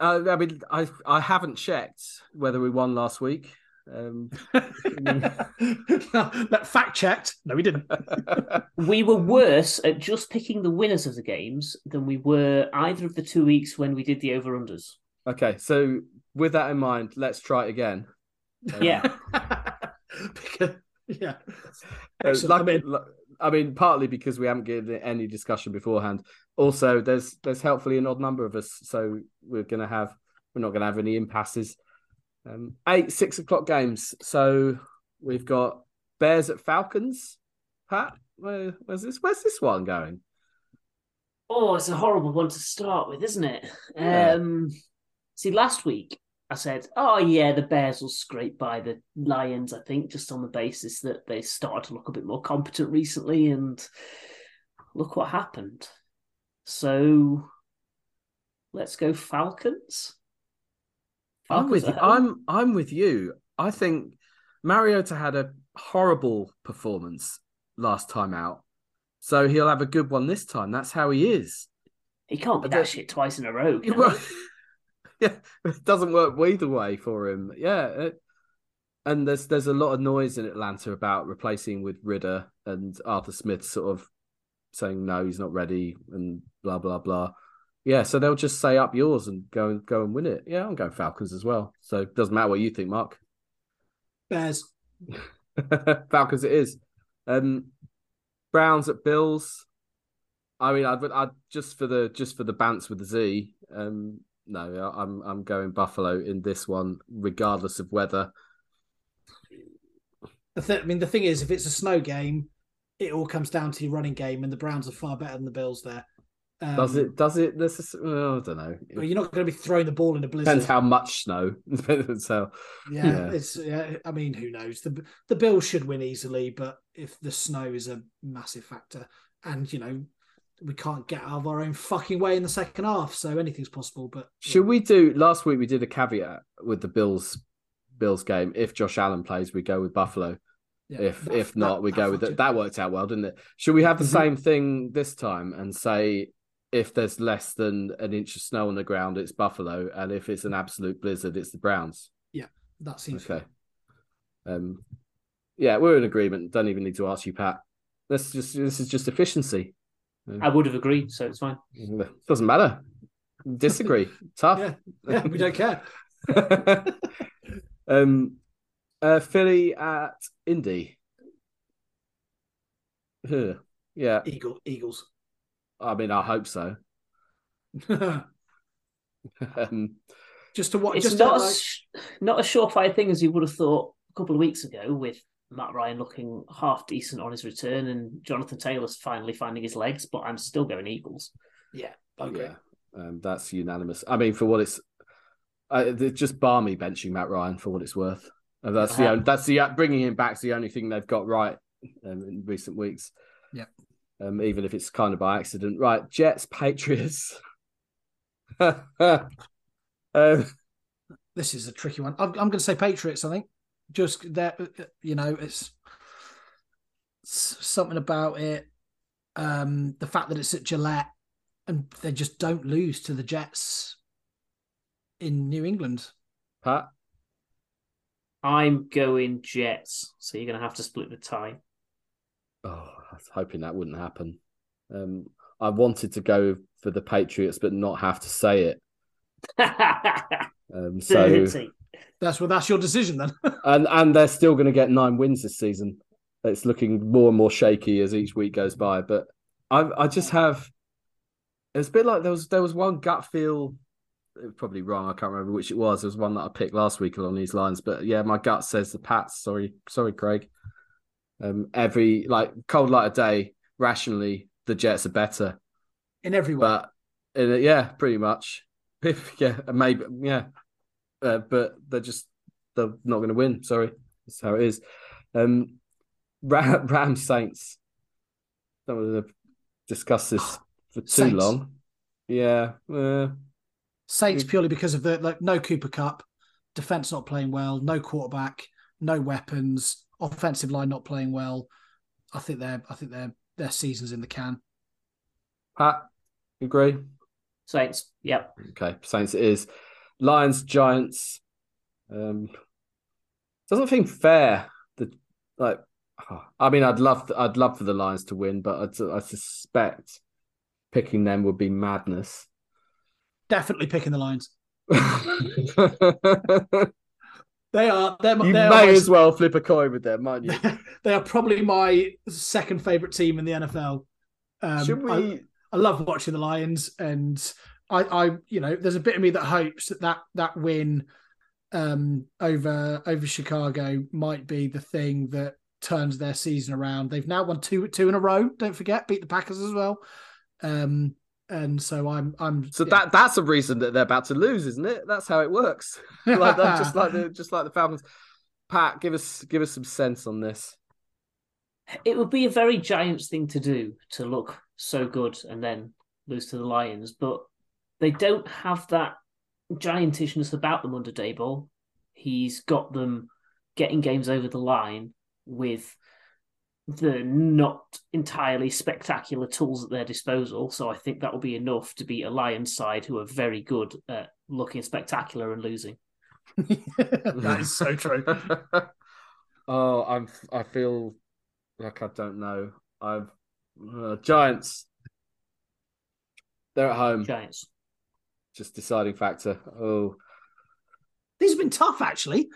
uh, I mean, I I haven't checked whether we won last week. Um, that fact checked. No, we didn't. We were worse at just picking the winners of the games than we were either of the two weeks when we did the over unders. okay, so with that in mind, let's try it again. Um, Yeah. Because- yeah. uh, Excellent. lucky- I mean- lu- I mean, partly because we haven't given any discussion beforehand. Also, there's there's helpfully an odd number of us, so we're gonna have we're not gonna have any impasses. Um, eight six o'clock games. So we've got Bears at Falcons. Pat, where, where's this? Where's this one going? Oh, it's a horrible one to start with, isn't it? Yeah. Um, see, last week I said, "Oh yeah, the Bears will scrape by the Lions." I think just on the basis that they started to look a bit more competent recently, and look what happened. So let's go Falcons. I'm with you. I'm I'm with you. I think Mariota had a horrible performance last time out, so he'll have a good one this time. That's how he is. He can't be I that shit twice in a row. can Well, he? yeah, it doesn't work either way for him. Yeah, it- and there's there's a lot of noise in Atlanta about replacing with Ridder and Arthur Smith, sort of saying no, he's not ready, and blah blah blah. Yeah, so they'll just say up yours and go and go and win it. Yeah, I'm going Falcons as well. So it doesn't matter what you think, Mark. Bears. Falcons it is. Um, Browns at Bills. I mean, I'd, I'd just for the just for the bants with the Z. Um, no, I'm I'm going Buffalo in this one, regardless of weather. The th- I mean, the thing is, if it's a snow game, it all comes down to your running game, and the Browns are far better than the Bills there. Um, Does it? Does it? Necessarily? Well, I don't know. Well, you're not going to be throwing the ball in a blizzard. Depends how much snow. How. yeah, yeah. it's. Yeah, I mean, who knows? The the Bills should win easily, but if the snow is a massive factor, and you know, we can't get out of our own fucking way in the second half, so anything's possible. But Should we do? Last week we did a caveat with the Bills. Bills game. If Josh Allen plays, we go with Buffalo. yeah, if that- if not, that- we that go with it. That worked out well, didn't it? Should we have the Mhm. same thing this time and say if there's less than an inch of snow on the ground, it's Buffalo, and if it's an absolute blizzard, it's the Browns? Yeah, that seems Okay. Um, yeah, we're in agreement. Don't even need to ask you, Pat. This just this is just efficiency. I would have agreed, so it's fine. Doesn't matter. Disagree. Tough. Yeah, yeah, we don't care. um, uh, Philly at Indy. Huh. Yeah, Eagle, Eagles. I mean, I hope so. Um, just to watch. It's Just to, not like, a, sh- not a surefire thing as you would have thought a couple of weeks ago, with Matt Ryan looking half decent on his return and Jonathan Taylor's finally finding his legs. But I'm still going Eagles. yeah, I agree. yeah, um, that's unanimous. I mean, for what it's, uh, it's just balmy benching Matt Ryan for what it's worth. And that's the Uh-huh. only, that's the bringing him back's the only thing they've got right um, in recent weeks. Yeah. Um, even if it's kind of by accident. Right, Jets, Patriots. um, This is a tricky one. I'm, I'm going to say Patriots. I think just that you know it's, it's something about it. Um, the fact that it's at Gillette and they just don't lose to the Jets in New England. Pat, I'm going Jets, so you're going to have to split the tie. oh, I was hoping that wouldn't happen. Um, I wanted to go for the Patriots, but not have to say it. Um, so Dirty. That's well, that's your decision then. and and they're still going to get nine wins this season. It's looking more and more shaky as each week goes by. But I I just have it's a bit like there was there was one gut feel. It was probably wrong. I can't remember which it was. There was one that I picked last week along these lines. But yeah, my gut says the Pats. Sorry, sorry, Craig. Um, every like cold light of day, rationally, the Jets are better. in every way. But yeah, pretty much. yeah, maybe yeah. Uh, but they're just they're not going to win. Sorry, that's how it is. Um, Ram, Ram Saints. Don't want to discuss this for too Saints. long. Yeah, uh, Saints purely because of the like no Cooper Kupp, defense not playing well, no quarterback, no weapons, offensive line not playing well. I think they're I think their their season's in the can. Pat, you agree? Saints. Yep. Okay, Saints it is. Lions, Giants. Um, doesn't seem fair. The like, I mean, I'd love, I'd love for the Lions to win, but I, I suspect picking them would be madness. Definitely picking the Lions. They are they're, may they are as well flip a coin with them, might you? they are probably my second favorite team in the NFL. Um, Should we? I, I love watching the Lions, and I, I, you know, there's a bit of me that hopes that that, that win um, over over Chicago might be the thing that turns their season around. They've now won two two in a row. Don't forget, beat the Packers as well. Um, and so I'm I'm so yeah. that that's a reason that they're about to lose, isn't it? That's how it works. like that, just like the just like the Falcons. Pat, give us give us some sense on this. It would be a very Giants thing to do to look so good and then lose to the Lions, but they don't have that giantishness about them under Daboll. He's got them getting games over the line with the not entirely spectacular tools at their disposal. So I think that will be enough to beat a Lions side who are very good at looking spectacular and losing. that is so true. oh, I'm. I feel like I don't know. I've uh, Giants. They're at home. Giants. Just deciding factor. Oh, These have been tough, actually.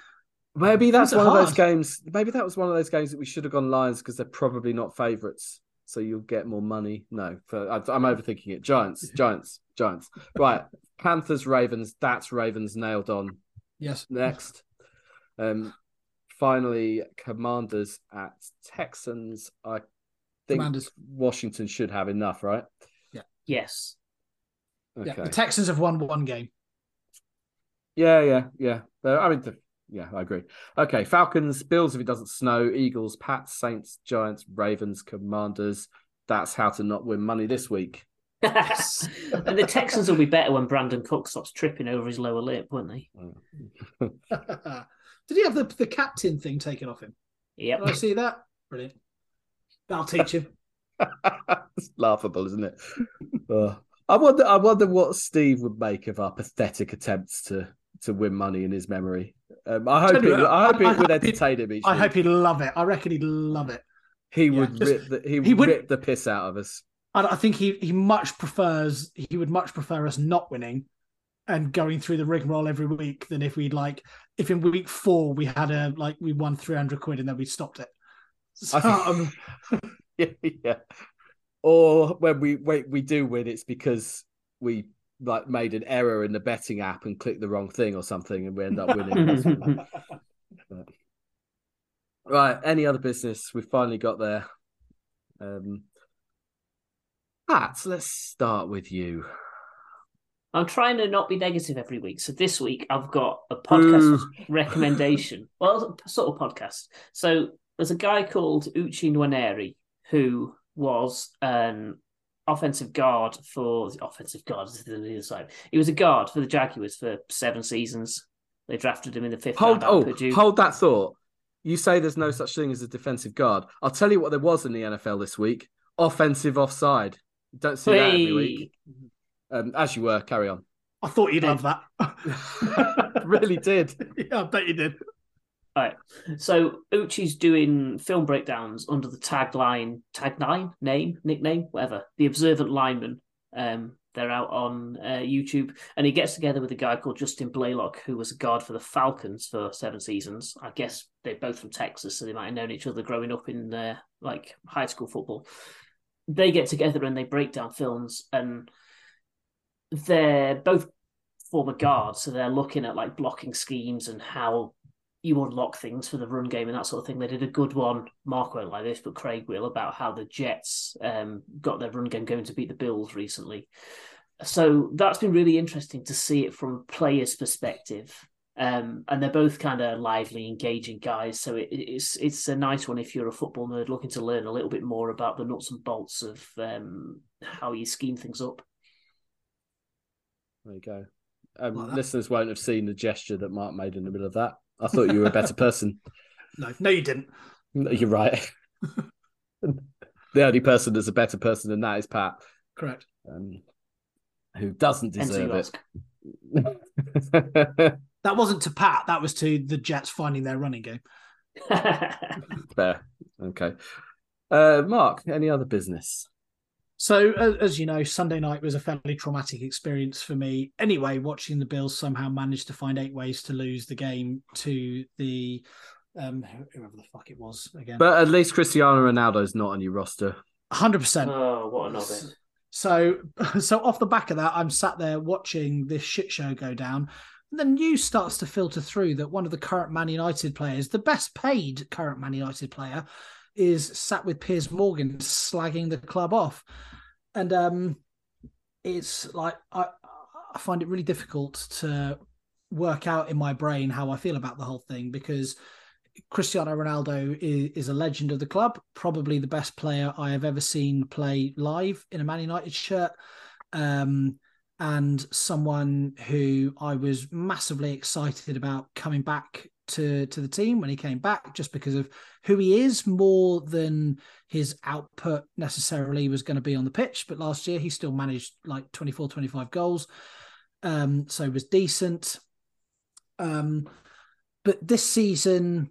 maybe that's These are one of those games. Maybe that was one of those games that we should have gone Lions because they're probably not favourites. So you'll get more money. No, for, I, I'm overthinking it. Giants, Giants, Giants. Right. Panthers, Ravens. That's Ravens nailed on. Yes. Next. Um, finally, Commanders at Texans. I think Commanders. Washington should have enough, right? Yeah. Yes. Okay. Yeah. The Texans have won one game. Yeah, yeah, yeah. Uh, I mean, the, yeah, I agree. Okay, Falcons, Bills if it doesn't snow, Eagles, Pats, Saints, Giants, Ravens, Commanders. That's how to not win money this week. and the Texans will be better when Brandin Cook stops tripping over his lower lip, won't they? Did he have the, the captain thing taken off him? Yep. Did I see that? Brilliant. That'll teach him. it's laughable, isn't it? I wonder. I wonder what Steve would make of our pathetic attempts to to win money in his memory. Um, I hope it, what, I hope I- it would I- entertain him each I week. hope he'd love it. I reckon he'd love it. he yeah, would just- rip the he, he would rip the piss out of us. I think he, he much prefers he would much prefer us not winning and going through the rigmarole every week than if we'd like if in week four we had a like we won three hundred quid and then we stopped it. So, I think- um, yeah, yeah. Or when we wait, we do win, it's because we like made an error in the betting app and clicked the wrong thing or something, and we end up winning. But- right. Any other business? We've finally got there. Um, Pat, let's start with you. I'm trying to not be negative every week. So this week I've got a podcast Boo. recommendation. Well, sort of podcast. So there's a guy called Uche Nwaneri who was an offensive guard for the offensive guard is the other side. He was a guard for the Jaguars for seven seasons. They drafted him in the fifth Hold, round. oh, hold that thought. You say there's no such thing as a defensive guard. I'll tell you what there was in the NFL this week: offensive offside. Don't see that every week. Um, as you were, carry on. I thought you'd love that. really did. yeah, I bet you did. Right. So Uche's doing film breakdowns under the tagline, tagline, name, nickname, whatever. The Observant Lineman. Um, they're out on uh, YouTube, and he gets together with a guy called Justin Blalock, who was a guard for the Falcons for seven seasons. I guess they're both from Texas, so they might have known each other growing up in uh, like high school football. They get together and they break down films, and they're both former guards, so they're looking at like blocking schemes and how you unlock things for the run game and that sort of thing. They did a good one, Mark won't like this, but Craig will, about how the Jets um, got their run game going to beat the Bills recently. So that's been really interesting to see it from a player's perspective. Um, and they're both kind of lively, engaging guys. So it, it's it's a nice one if you're a football nerd looking to learn a little bit more about the nuts and bolts of um, how you scheme things up. There you go. Um, Like that. listeners won't have seen the gesture that Mark made in the middle of that. I thought you were a better person. No, no, you didn't. No, You're right. the only person that's a better person than that is Pat, Correct. um, who doesn't deserve it. That wasn't to Pat. That was to the Jets finding their running game. Fair. Okay. Uh, Mark, any other business? So, as you know, Sunday night was a fairly traumatic experience for me. Anyway, watching the Bills somehow manage to find eight ways to lose the game to the um whoever the fuck it was again. But at least Cristiano Ronaldo's not on your roster. hundred percent. oh, what a novice. So, so off the back of that, I'm sat there watching this shit show go down. And the news starts to filter through that one of the current Man United players, the best paid current Man United player, is sat with Piers Morgan slagging the club off. And um, it's like I, I find it really difficult to work out in my brain how I feel about the whole thing because Cristiano Ronaldo is, is a legend of the club, probably the best player I have ever seen play live in a Man United shirt. Um, and someone who I was massively excited about coming back to to the team when he came back, just because of who he is, more than his output necessarily was going to be on the pitch. But last year he still managed like 24, 25 goals. Um, so was decent. Um, but this season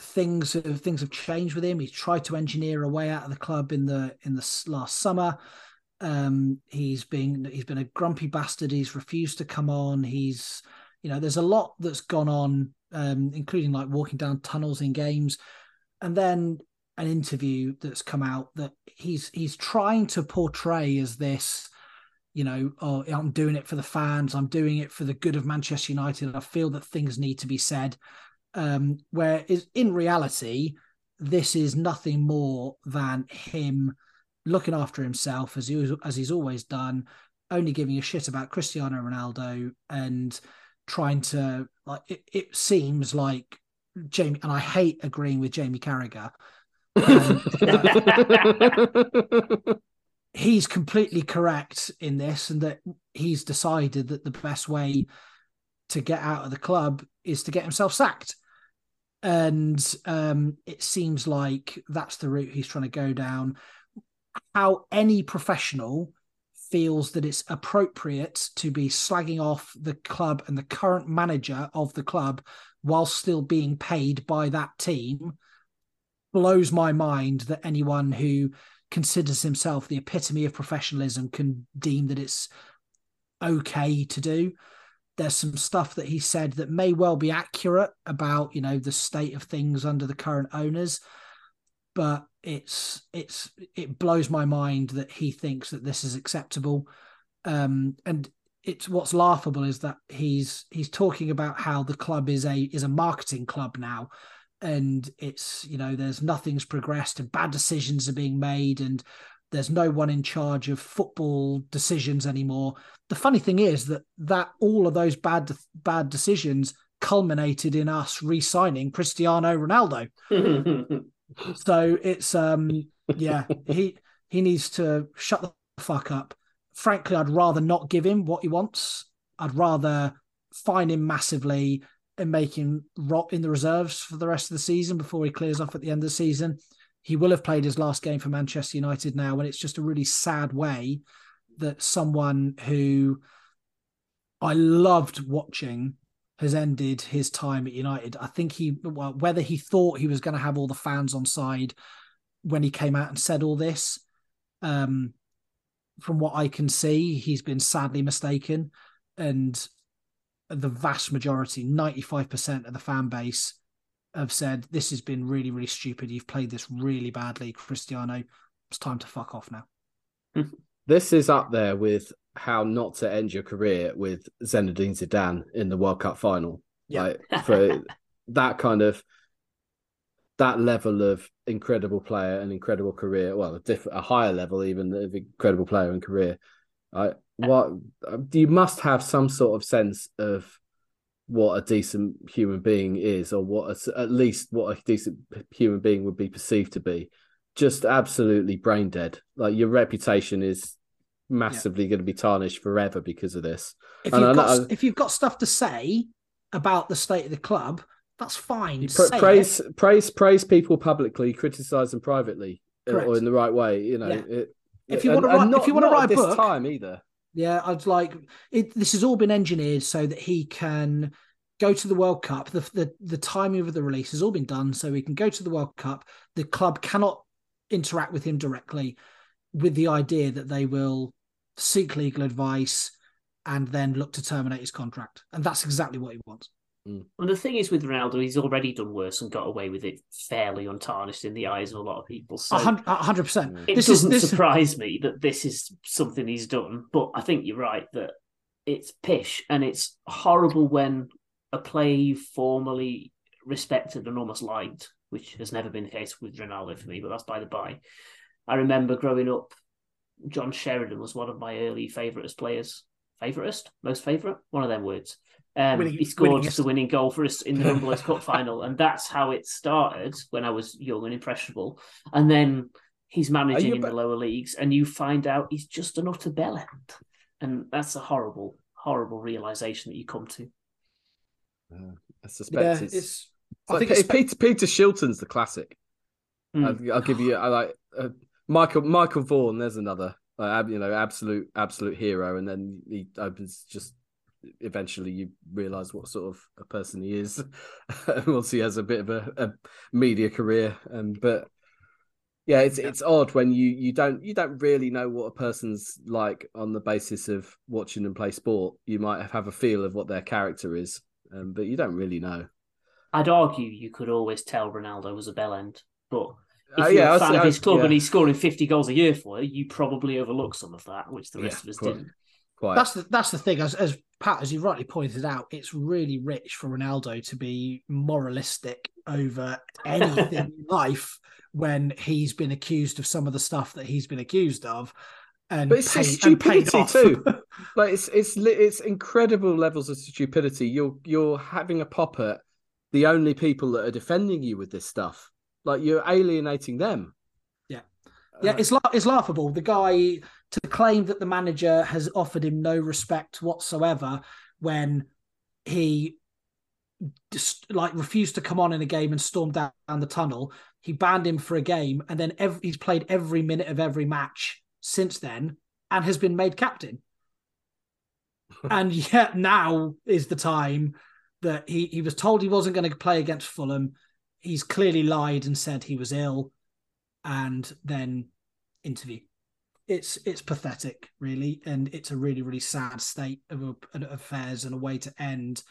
things have things have changed with him. He's tried to engineer a way out of the club in the in the last summer. Um, he's been he's been a grumpy bastard. He's refused to come on. He's you know there's a lot that's gone on, um, including like walking down tunnels in games, and then an interview that's come out that he's he's trying to portray as this you know, oh, I'm doing it for the fans. I'm doing it for the good of Manchester United. I feel that things need to be said. Um, where is in reality, this is nothing more than him looking after himself as he as he's always done, only giving a shit about Cristiano Ronaldo and trying to like. It, it seems like Jamie, and I hate agreeing with Jamie Carragher. Um, he's completely correct in this, and that he's decided that the best way to get out of the club is to get himself sacked. And um, it seems like that's the route he's trying to go down. How any professional feels that it's appropriate to be slagging off the club and the current manager of the club while still being paid by that team blows my mind that anyone who considers himself the epitome of professionalism can deem that it's okay to do. There's some stuff that he said that may well be accurate about, you know, the state of things under the current owners, but it's it's it blows my mind that he thinks that this is acceptable. Um, and it's what's laughable is that he's he's talking about how the club is a is a marketing club now. And it's you know there's nothing's progressed and bad decisions are being made and there's no one in charge of football decisions anymore. The funny thing is that that all of those bad bad decisions culminated in us re-signing cristiano ronaldo so it's um yeah he he needs to shut the fuck up frankly i'd rather not give him what he wants i'd rather fine him massively and make him rot in the reserves for the rest of the season before he clears off at the end of the season. He will have played his last game for Manchester United now, and it's just a really sad way that someone who I loved watching has ended his time at United. I think he, well, whether he thought he was going to have all the fans on side when he came out and said all this, um, from what I can see, he's been sadly mistaken. And the vast majority, 95% of the fan base have said, This has been really, really stupid. You've played this really badly, Cristiano. It's time to fuck off now. this is up there with how not to end your career with Zinedine Zidane in the World Cup final. Yeah. Like for that kind of that level of incredible player and incredible career, well, a different, a higher level even of incredible player and career. I what you must have some sort of sense of what a decent human being is, or what a, at least what a decent human being would be perceived to be. Just absolutely brain dead. Like your reputation is massively yeah. going to be tarnished forever because of this. If you've, got, I, if you've got stuff to say about the state of the club, that's fine. Pra- praise, it. praise, praise people publicly, criticize them privately, uh, Correct. or in the right way. You know, yeah. it, if you want to write, not, if you want to write a book, time either. Yeah, I'd like it. This has all been engineered so that he can go to the World Cup. The, the the timing of the release has all been done so he can go to the World Cup. The club cannot interact with him directly, with the idea that they will seek legal advice and then look to terminate his contract. And that's exactly what he wants. Mm. Well, the thing is with Ronaldo, he's already done worse and got away with it fairly untarnished in the eyes of a lot of people. So hundred percent. It this doesn't is, this... surprise me that this is something he's done. But I think you're right that it's pish and it's horrible when a play you formerly respected and almost liked, which has never been the case with Ronaldo for me. But that's by the by. I remember growing up, John Sheridan was one of my early favouriteest players. Favouriteest, most favourite, one of them words. Um, winning, he scored the winning goal for us in the Rumbelows Cup final, and that's how it started when I was young and impressionable. And then he's managing in the lower leagues, and you find out he's just an utter bellend, and that's a horrible, horrible realization that you come to. Uh, I suspect yeah, it's, it's, I think it's Peter Peter Shilton's the classic. Mm. I'll, I'll, give you. I like uh, Michael Michael Vaughan. There's another. Uh, you know, absolute absolute hero, and then he opens just eventually you realize what sort of a person he is once he has a bit of a, a media career. Um, but Yeah, it's it's odd when you you don't you don't really know what a person's like on the basis of watching them play sport. You might have a feel of what their character is, um, but you don't really know. I'd argue you could always tell Ronaldo was a bell end, but if Uh, you're yeah, I a fan see- of his club yeah. and he's scoring 50 goals a year for you, you probably overlook some of that, which the Yeah, rest of us quite. didn't. Quite. That's the that's the thing. As as Pat, as you rightly pointed out, it's really rich for Ronaldo to be moralistic over anything in life when he's been accused of some of the stuff that he's been accused of. And But it's pay- just and paid stupidity too. like it's it's it's incredible levels of stupidity. You're you're having a pop at the only people that are defending you with this stuff. Like you're alienating them. Yeah. Yeah, it's la- it's laughable. The guy to claim that the manager has offered him no respect whatsoever when he just like refused to come on in a game and stormed down, down the tunnel. He banned him for a game, and then ev- he's played every minute of every match since then, and has been made captain. and yet now is the time that he he was told he wasn't going to play against Fulham. He's clearly lied and said he was ill, and then interview. It's it's pathetic, really, and it's a really really sad state of, affairs and a way to end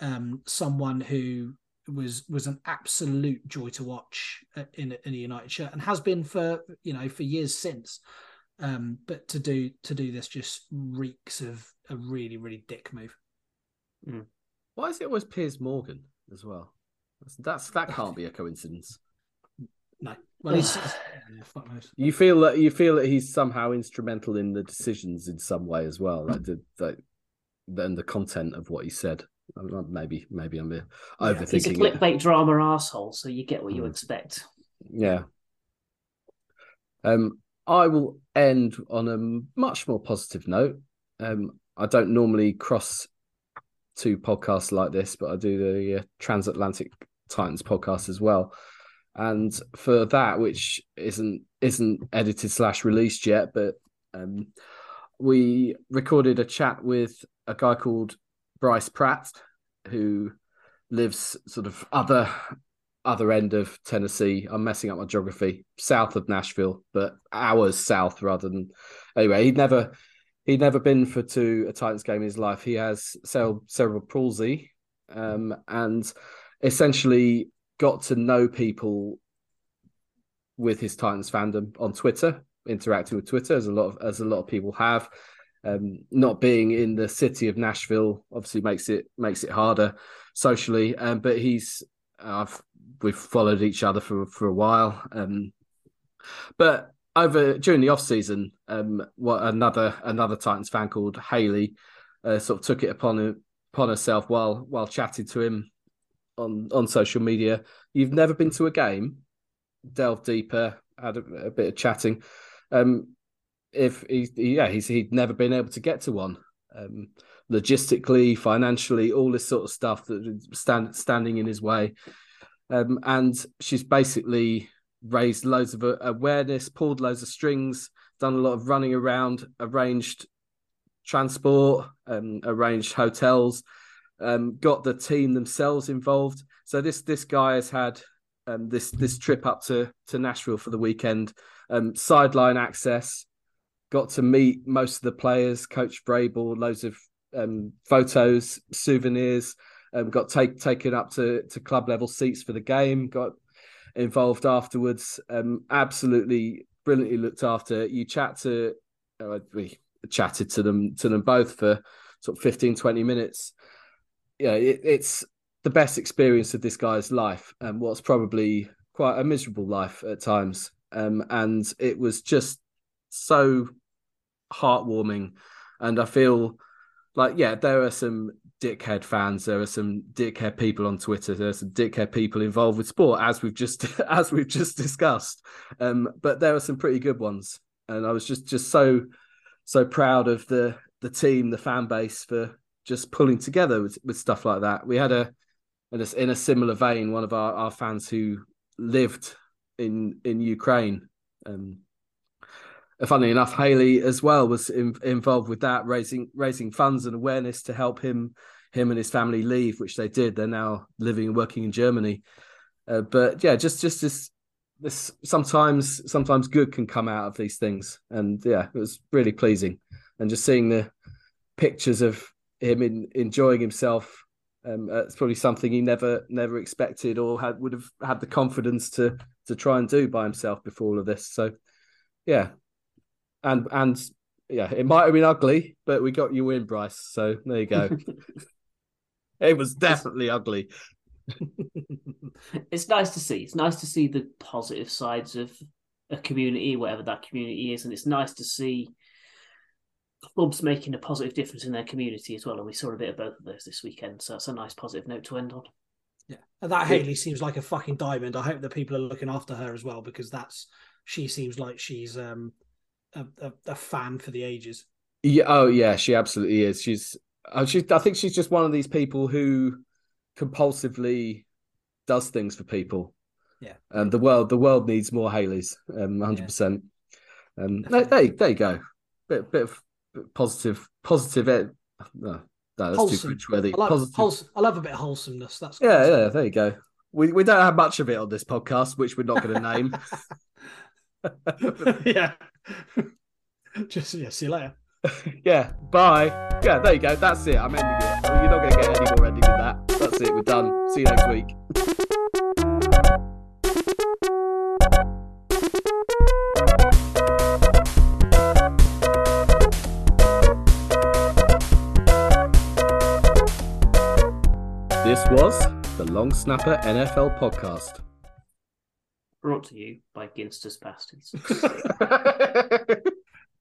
um, someone who was was an absolute joy to watch uh, in in a United shirt and has been for you know for years since. Um, but to do to do this just reeks of a really really dick move. Why is it always Piers Morgan as well? That's, that's that can't be a coincidence. No, well he's yeah. You feel that you feel that he's somehow instrumental in the decisions in some way as well, like the the then the content of what he said. I'm Maybe maybe I'm Yeah. overthinking He's a it. clickbait drama asshole, so you get what you Mm. expect. Yeah. Um, I will end on a much more positive note. Um, I don't normally cross two podcasts like this, but I do the uh, Transatlantic Titans podcast as well. And for that, which isn't isn't edited slash released yet, but um, we recorded a chat with a guy called Bryce Pratt, who lives sort of other other end of Tennessee. I'm messing up my geography, south of Nashville, but hours south rather than. Anyway, he'd never he'd never been for to a Titans game in his life. He has cere- cerebral palsy, um, and essentially got to know people with his Titans fandom on Twitter, interacting with Twitter as a lot of as a lot of people have. Um, not being in the city of Nashville obviously makes it makes it harder socially. Um, but he's I've we've followed each other for for a while. Um, but over during the off season, um, what another another Titans fan called Haley uh, sort of took it upon upon herself while while chatting to him on on social media. You've never been to a game, delve deeper, had a, a bit of chatting. Um, if he, yeah, he's he'd never been able to get to one. Um, logistically, financially, all this sort of stuff that stand, standing in his way. Um, and she's basically raised loads of awareness, pulled loads of strings, done a lot of running around, arranged transport, um, arranged hotels, um, got the team themselves involved. So this this guy has had um, this this trip up to to Nashville for the weekend, um, sideline access, got to meet most of the players, Coach Vrabel, loads of um, photos, souvenirs, um, got take, taken up to, to club level seats for the game, got involved afterwards. Um, absolutely brilliantly looked after. You chat to, uh, we chatted to them to them both for sort of 15, 20 minutes. Yeah, it, it's the best experience of this guy's life and what's probably quite a miserable life at times. Um, and it was just so heartwarming. And I feel like, yeah, there are some dickhead fans, there are some dickhead people on Twitter, there are some dickhead people involved with sport, as we've just as we've just discussed. Um, but there are some pretty good ones. And I was just just so so proud of the the team, the fan base for just pulling together with, with stuff like that. We had a in a, in a similar vein, one of our, our fans who lived in in Ukraine. Um, funnily enough, Haley as well was in, involved with that, raising raising funds and awareness to help him him and his family leave, which they did. They're now living and working in Germany. Uh, but yeah, just just this this sometimes sometimes good can come out of these things, and yeah, it was really pleasing, and just seeing the pictures of him in, enjoying himself. Um, it's probably something he never never expected or had would have had the confidence to to try and do by himself before all of this. So, yeah, and and yeah, it might have been ugly, but we got you in, Bryce. So there you go. it was definitely ugly. it's nice to see. It's nice to see the positive sides of a community, whatever that community is, and it's nice to see clubs making a positive difference in their community as well. And we saw a bit of both of those this weekend, so it's a nice positive note to end on. Yeah, and that Haley seems like a fucking diamond. I hope that people are looking after her as well because that's she seems like she's um a, a, a fan for the ages. Yeah. Oh, yeah. She absolutely is. She's. Uh, she. I think she's just one of these people who compulsively does things for people. Yeah. And the world. The world needs more Hayleys. Um. Hundred percent. Um. There, there, there you go. Bit. Bit of positive. Positive. Eh, Ed, no, that's Wholesome. too cringeworthy. I love, positive. wholes- I love a bit of wholesomeness. That's Yeah. Yeah. There you go. We we don't have much of it on this podcast, which we're not going to name. yeah. Just yeah. See you later. yeah. Bye. Yeah. There you go. That's it. I'm ending it. You're not going to get any more ending than that. That's it. We're done. See you next week. This was the Long Snapper NFL podcast. Brought to you by Ginster's Pasties.